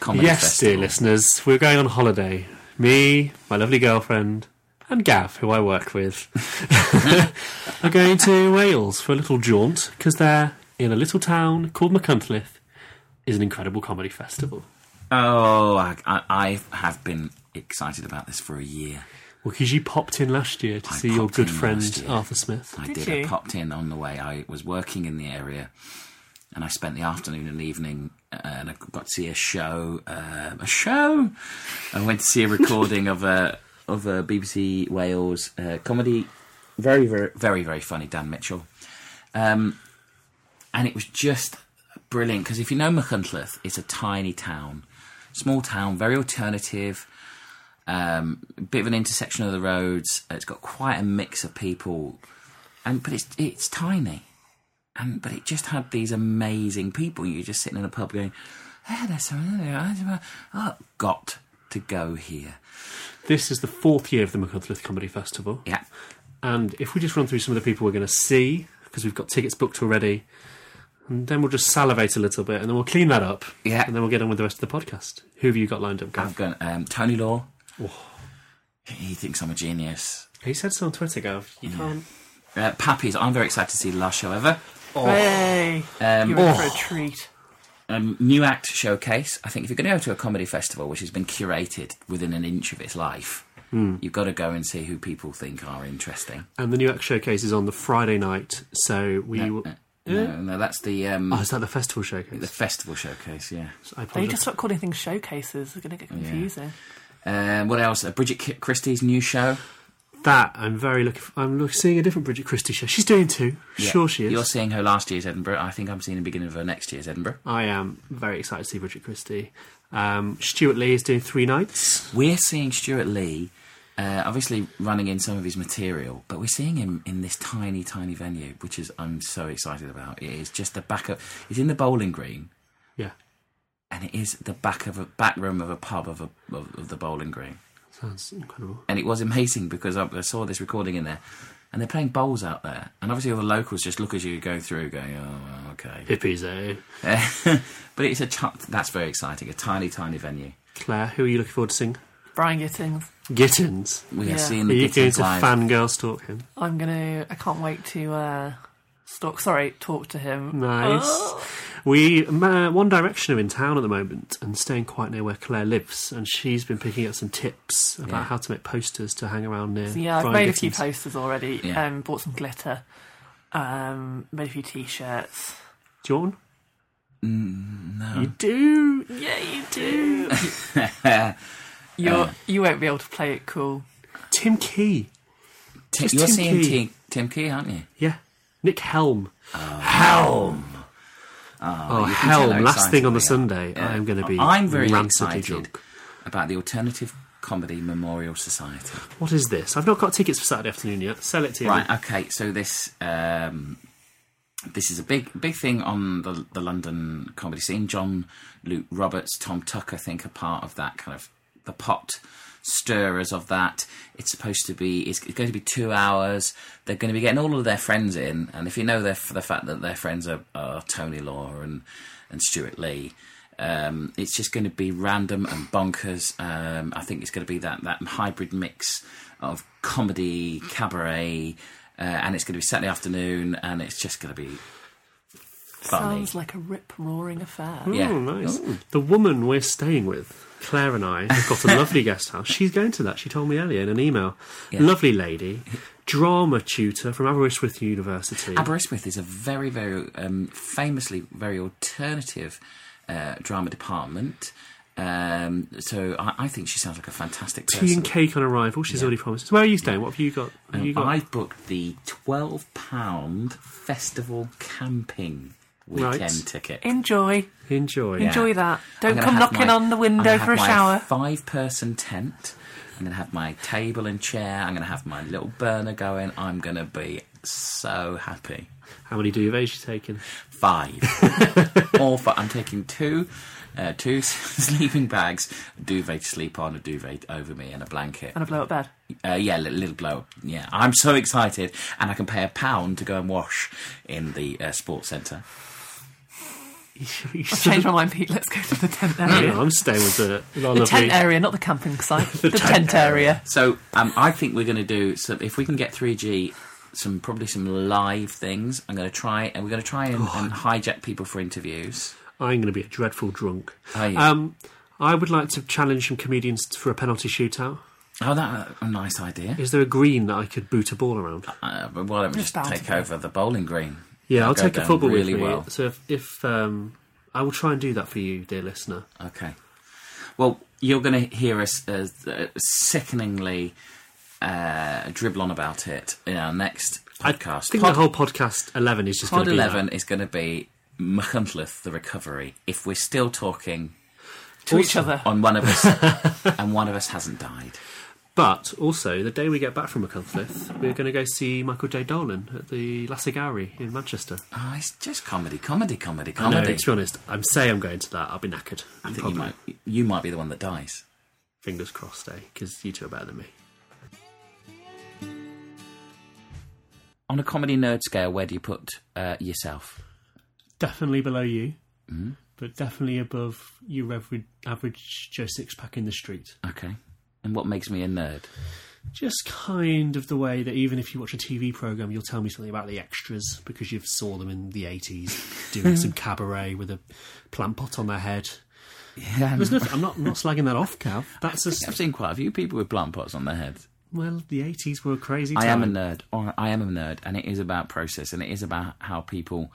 Comedy yes, Festival. dear listeners, we're going on holiday. Me, my lovely girlfriend, and Gav, who I work with, [LAUGHS] are going to Wales for a little jaunt because they're in a little town called Machynlleth. Is an incredible comedy festival. Oh, I, I, I have been excited about this for a year. Well, because you popped in last year to I see your good friend. Arthur Smith. I Did did. I popped in on the way. I was working in the area, and I spent the afternoon and evening, uh, and I got to see a show. Uh, a show. I went to see a recording of a of a BBC Wales uh, comedy. Very, very, very, very funny. Dan Mitchell, um, and it was just brilliant because if you know Machynlleth, it's a tiny town, small town, very alternative um, a bit of an intersection of the roads. It's got quite a mix of people, and but it's it's tiny, and but it just had these amazing people. You're just sitting in a pub going, "Hey, there's some, oh, got to go here." This is the fourth year of the Machynlleth Comedy Festival. Yeah, And if we just run through some of the people we're going to see, because we've got tickets booked already, and then we'll just salivate a little bit, and then we'll clean that up. Yeah. And then we'll get on with the rest of the podcast. Who have you got lined up, Gav? I've got um, Tony Law. Oh. He thinks I'm a genius. He said so on Twitter, Gav. You can't. Uh, Pappy's. I'm very excited to see the last show ever. Hey, Um, you're in for a oh. treat. Um, new act showcase. I think if you're going to go to a comedy festival which has been curated within an inch of its life, Hmm. you've got to go and see who people think are interesting. And the New Act Showcase is on the Friday night, so we No, will. uh, No, no, that's the um, Oh, is that the festival showcase? the festival showcase. Yeah. I They just start calling things showcases. They're going to get confusing. Um, what else? Uh, Bridget Christie's new show. That I'm very looking. For, I'm look, seeing a different Bridget Christie show. She's doing two. Yeah. Sure, she is. You're seeing her last year's Edinburgh. I think I'm seeing the beginning of her next year's Edinburgh. I am very excited to see Bridget Christie. Um, Stewart Lee is doing three nights. We're seeing Stewart Lee, uh, obviously running in some of his material, but we're seeing him in this tiny, tiny venue, which is I'm so excited about. It is just the back of. It's in the bowling green, Yeah, and it is the back of a back room of a pub of a of, of the bowling green. Sounds incredible. and it was amazing because I, I saw this recording in there, and they're playing bowls out there, and obviously all the locals just look as you go through, going, "Oh, okay." Hippies, eh? [LAUGHS] but it's a ch- that's very exciting, a tiny, tiny venue. Claire, who are you looking forward to seeing? Brian Gittins. Gittins. We are Yeah. seeing Are the you going to live. fangirl stalk him? I'm gonna. I can't wait to uh, stalk. Sorry, talk to him. Nice. Oh. We uh, One Direction are in town at the moment and staying quite near where Claire lives, and she's been picking up some tips about Yeah. how to make posters to hang around near. So, yeah, I've Brian made a few posters already. Yeah. Um, bought some glitter. Um, made a few t-shirts. Do you want one? No. You do. Yeah, you do. [LAUGHS] You're, you won't be able to play it cool. Tim Key. Tim, Just you're Tim seeing Key. Tim, Tim Key, aren't you? Yeah. Nick Helm. Helm. Oh, tell Helm. how Last thing on the. Sunday, Yeah. I am going to be I'm very excited drunk. about the alternative Comedy Memorial Society. What is this? I've not got tickets for Saturday afternoon yet. Sell it to you. Right. Okay. So this um, this is a big big thing on the the London comedy scene. John Luke Roberts, Tom Tucker, I think, are part of that kind of the pot stirrers of that. It's supposed to be. It's, going to be two hours. They're going to be getting all of their friends in, and if you know the fact that their friends are, are Tony Law and and Stewart Lee. Um, it's just going to be random and bonkers. Um, I think it's going to be that, that hybrid mix of comedy, cabaret, uh, and it's going to be Saturday afternoon, and it's just going to be funny. Sounds like a rip roaring affair. Oh, Yeah. nice. Ooh. The woman we're staying with, Claire and I, have got a lovely guest house. She's going to that. She told me earlier in an email. Yeah. Lovely lady, drama tutor from Aberystwyth University. Aberystwyth is a very, very um, famously very alternative uh, drama department. Um, so I, I think she sounds like a fantastic person. Tea and cake on arrival. She's Yeah. already promised. Where are you staying? What have you got? Have Um, you got? I've booked the twelve pound festival camping weekend Right. ticket. Enjoy. Enjoy. Enjoy that. Don't come knocking my- on the I'm window for a my shower. Five-person tent. I'm going to have my table and chair. I'm going to have my little burner going. I'm going to be so happy. How many duvets you taking? Five. [LAUGHS] All five. I'm taking two. Uh, two [LAUGHS] sleeping bags, a duvet to sleep on, a duvet over me, and a blanket. And a blow up bed. Uh, yeah, little, little blow. Up. Yeah, I'm so excited, and I can pay a pound to go and wash in the uh, sports centre. [LAUGHS] I've changed my mind, Pete. Let's go to the tent [LAUGHS] Yeah, area. I'm staying with the, the the tent area, not the camping site. [LAUGHS] the, tent area. So um, I think we're going to do some. If we can get 3G, some probably some live things. I'm going to try, and we're going to try and, and hijack people for interviews. I'm going to be a dreadful drunk. Are you? Um, I would like to challenge some comedians for a penalty shootout. Oh, that a nice idea. Is there a green that I could boot a ball around? Uh, but why don't we Just just take to over the bowling green? Yeah, I'll take a football really with me. well. So if, if um, I will try and do that for you, dear listener. Okay. Well, you're going to hear us uh, sickeningly uh, dribble on about it in our next podcast. I think the whole podcast 11 is just gonna be 11 that. is going to be Machynlleth, the recovery. If we're still talking To each other. on one of us, [LAUGHS] and one of us hasn't died. But also, the day we get back from Machynlleth, we're going to go see Michael J. Dolan at the Lass O'Gowrie in Manchester. Oh, it's just comedy, comedy, comedy, I know, comedy. to be honest, I'm say I'm going to that. I'll be knackered. I think you might, you might be the one that dies. Fingers crossed, eh? Because you two are better than me. On a comedy nerd scale, where do you put uh, yourself? Definitely below you, Mhm. but definitely above your average, average Joe Sixpack in the street. Okay. And what makes me a nerd? Just kind of the way that even if you watch a TV program, you'll tell me something about the extras because you've saw them in the eighties doing some [LAUGHS] cabaret with a plant pot on their head. Yeah, There's nothing, I'm not I'm not slagging that off, Gav. That's a, I've seen quite a few people with plant pots on their heads. well, the eighties were a crazy. I am a nerd, or I am a nerd, and it is about process, and it is about how people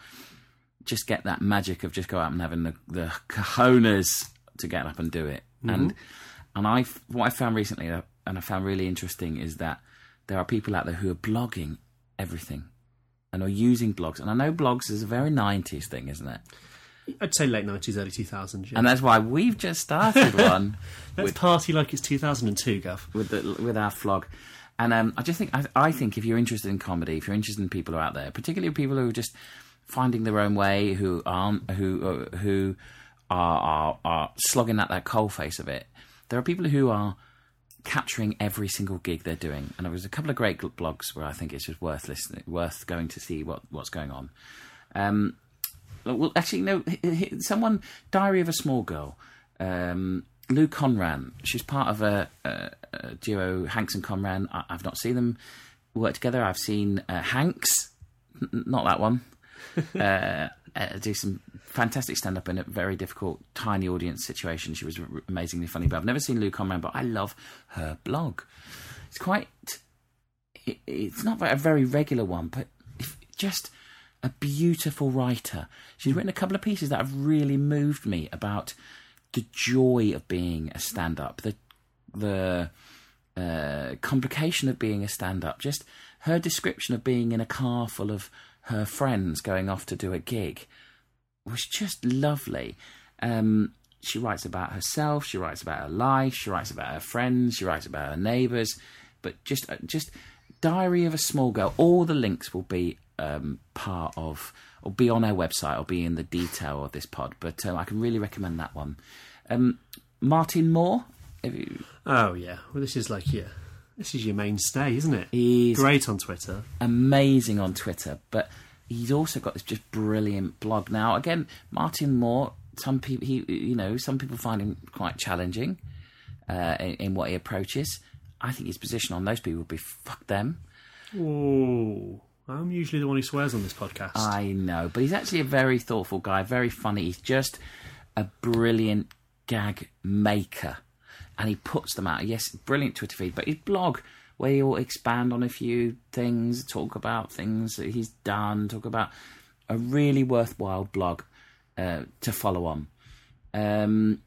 just get that magic of just go out and having the, the cojones to get up and do it. And mm-hmm. And I what I found recently, uh, and I found really interesting, is that there are people out there who are blogging everything and are using blogs. And I know blogs is a very nineties thing, isn't it? I'd say late nineties, early two thousands. Yeah. And that's why we've just started one [LAUGHS] Let's with party like it's two thousand and two, Gav. with the, with our flog. And um, I just think I, I think if you're interested in comedy, if you're interested in people who are out there, particularly people who are just finding their own way, who aren't who uh, who are, are are slogging at that coal face of it, there are people who are capturing every single gig they're doing. And there was a couple of great blogs where I think it's just worth listening, worth going to see what what's going on. Um, well, actually, no. Someone, Diary of a Small Girl. Um, Lou Conran. She's part of a, a, a duo, Hanks and Conran. I, I've not seen them work together. I've seen uh, Hanks, n- not that one, [LAUGHS] uh, uh, do some fantastic stand up in a very difficult, tiny audience situation. She was r- amazingly funny. But I've never seen Lou Conran, but I love her blog. It's quite. It, it's not a very regular one, but just a beautiful writer. She's written a couple of pieces that have really moved me about the joy of being a stand-up, the the uh, complication of being a stand-up. Just her description of being in a car full of her friends going off to do a gig was just lovely. Um, she writes about herself, she writes about her life, she writes about her friends, she writes about her neighbours, but just uh, just Diary of a Small Girl. All the links will be um, part of, or be on our website, or be in the detail of this pod. But um, I can really recommend that one. Um, Martin Moore. You, Oh yeah, well this is like yeah, this is your mainstay, isn't it? He's great on Twitter. amazing on Twitter, but he's also got this just brilliant blog. Now, again, Martin Moore. Some people, he, you know, some people find him quite challenging uh, in, in what he approaches. I think his position on those people would be fuck them. Oh, I'm usually the one who swears on this podcast. I know, but he's actually a very thoughtful guy, very funny. He's just a brilliant gag maker, and he puts them out. Yes, brilliant Twitter feed, but his blog where he'll expand on a few things, talk about things that he's done, talk about a really worthwhile blog uh, to follow on. Um,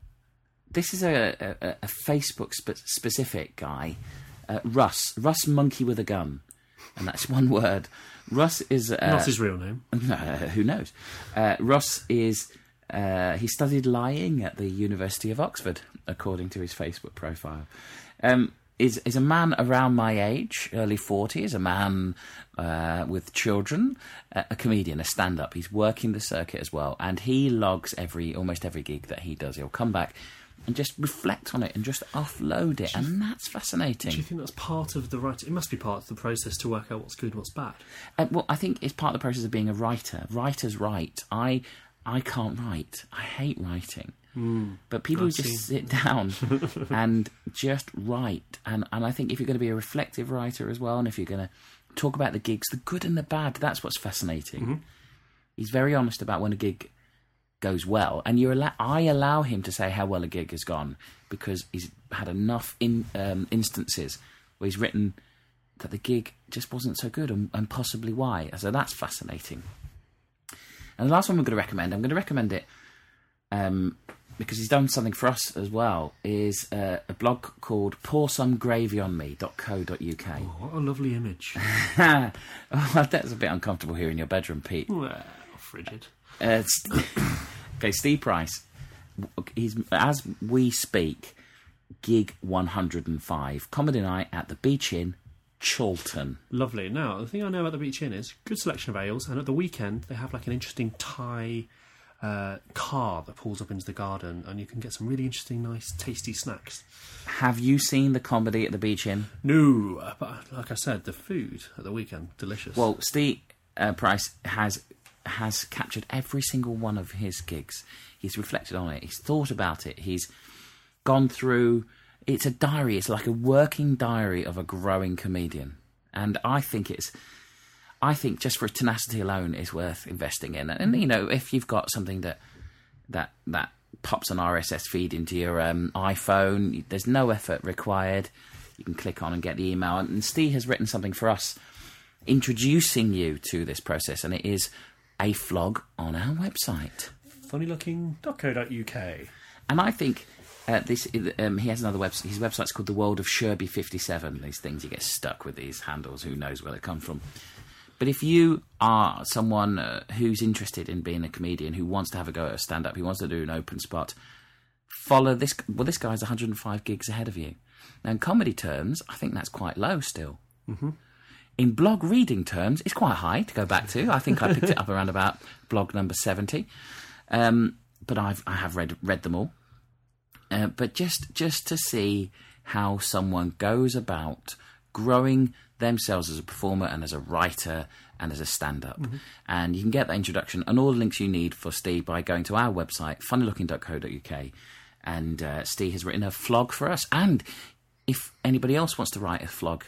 this is a, a, a Facebook spe- specific guy, uh, Russ, Russ Monkey with a Gun, and that's [LAUGHS] one word. Russ is uh, Not his real name. [LAUGHS] who knows? Uh, Ross is. Uh, he studied lying at the University of Oxford, according to his Facebook profile. Um, is is a man around my age, early forties, a man uh, with children, uh, a comedian, a stand-up. He's working the circuit as well, and he logs every almost every gig that he does. He'll come back and just reflect on it and just offload it, and that's fascinating. Do you think that's part of the writing? It must be part of the process to work out what's good, what's bad. Uh, well, I think it's part of the process of being a writer. Writers write. I I can't write. I hate writing. But people who just sit [LAUGHS] down and just write, and and I think if you're going to be a reflective writer as well, and if you're going to talk about the gigs, the good and the bad, that's what's fascinating. Mm-hmm. He's very honest about when a gig goes well, and you allow I allow him to say how well a gig has gone because he's had enough in um, instances where he's written that the gig just wasn't so good and, and possibly why. So that's fascinating. And the last one I'm going to recommend, I'm going to recommend it um, because he's done something for us as well, is uh, a blog called poursomegravy.on.me.co.uk. What a lovely image. [LAUGHS] oh, that's a bit uncomfortable here in your bedroom, Pete. well, frigid. Uh, St- [COUGHS] okay, Steve Price. He's as we speak, gig 105, comedy night at the Beech Inn, Chorlton. Lovely. Now, the thing I know about the Beech Inn is good selection of ales, and at the weekend they have like an interesting Thai uh, car that pulls up into the garden, and you can get some really interesting, nice, tasty snacks. Have you seen the comedy at the Beech Inn? No, uh, but like I said, the food at the weekend delicious. Well, Steve uh, Price has has captured every single one of his gigs. He's reflected on it. He's thought about it. He's gone through. It's a diary. It's like a working diary of a growing comedian, and I think it's. I think just for tenacity alone is worth investing in. And you know, if you've got something that that that pops an RSS feed into your um, iPhone, there's no effort required. You can click on and get the email. And Steve has written something for us introducing you to this process, and it is a flog on our website. Funnylooking.co.uk. And I think uh, this um, he has another website. His website's called the World of Sherby Fifty Seven. These things you get stuck with these handles. Who knows where they come from? But if you are someone uh, who's interested in being a comedian, who wants to have a go at a stand up, who wants to do an open spot, follow this. Well, this guy's 105 gigs ahead of you. Now, in comedy terms, I think that's quite low still. Mm-hmm. In blog reading terms, it's quite high to go back to. I think I picked it up [LAUGHS] around about blog number 70. Um, but I've, I have read, read them all. Uh, but just, just to see how someone goes about growing themselves as a performer and as a writer and as a stand up. Mhm. And you can get that introduction and all the links you need for Steve by going to our website, funnylooking.co.uk. And uh, Steve has written a flog for us. And if anybody else wants to write a flog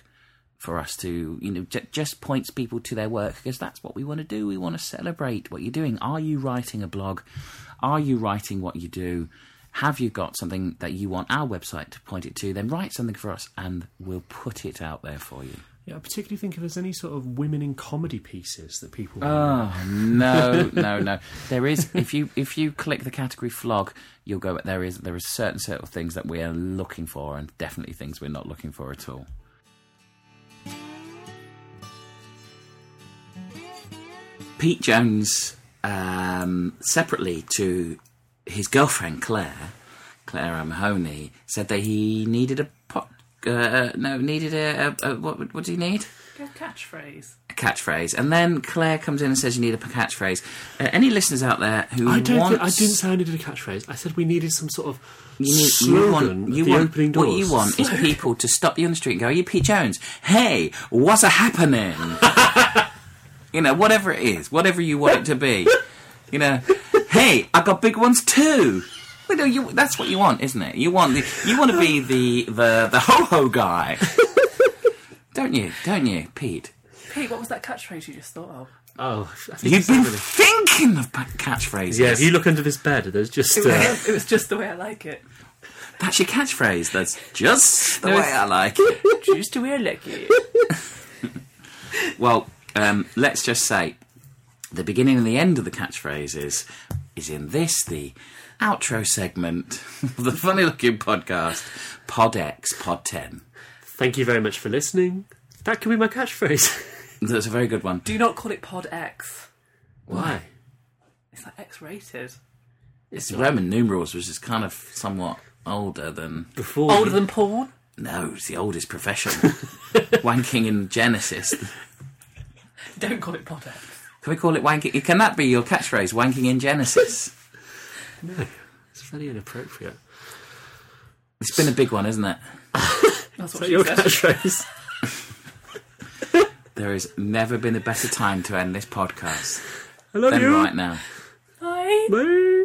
for us to, you know, j- just points people to their work because that's what we want to do. We want to celebrate what you're doing. Are you writing a blog? Are you writing what you do? Have you got something that you want our website to point it to? Then write something for us and we'll put it out there for you. Yeah, I particularly think if there's any sort of women in comedy pieces that people. Oh no, [LAUGHS] no, no! There is if you if you click the category flog, you'll go. There is there is certain sort of things that we are looking for, and definitely things we're not looking for at all. Pete Jones, um, separately to his girlfriend Claire, Claire Mahoney, said that he needed a pot. Uh, no, needed a, a, a what? What did he need? A catchphrase. A catchphrase. And then Claire comes in and says you need a catchphrase. Uh, any listeners out there who I don't. want? Think, I didn't say I needed a catchphrase. I said we needed some sort of You need, slogan. you want, you the want opening doors. what you want is [LAUGHS] people to stop you on the street and go, "Are you Pete Jones? Hey, what's a happening?" [LAUGHS] you know, whatever it is, whatever you want it to be. You know, hey, I got big ones too. You know, you, that's what you want, isn't it? You want the, you want to be the the the ho ho guy, [LAUGHS] don't you? Don't you, Pete? Pete, what was that catchphrase you just thought of? Oh, I think You've been really- thinking of catchphrases. Yeah, if you look under this bed, there's just. It Uh, was, it was just the way I like it. That's your catchphrase. That's just the No, way I like it. [LAUGHS] Just the way I like it. [LAUGHS] Well, um, let's just say the beginning and the end of the catchphrases is in this, the outro segment [LAUGHS] of the funny looking podcast, Pod X, Pod 10. Thank you very much for listening. That could be my catchphrase. [LAUGHS] That's a very good one. Do not call it Pod X. Why? It's like X rated. It's Roman numerals, which is kind of somewhat older than. Before Older than porn? No, it's the oldest profession. [LAUGHS] Wanking in Genesis. Don't call it Pod X. Can we call it wanking? Can that be your catchphrase? Wanking in Genesis. [LAUGHS] No, it's very inappropriate. It's been a big one, isn't it? That's what that your said. catchphrase? [LAUGHS] There has never been a better time to end this podcast I love than you. right now. Bye. Bye.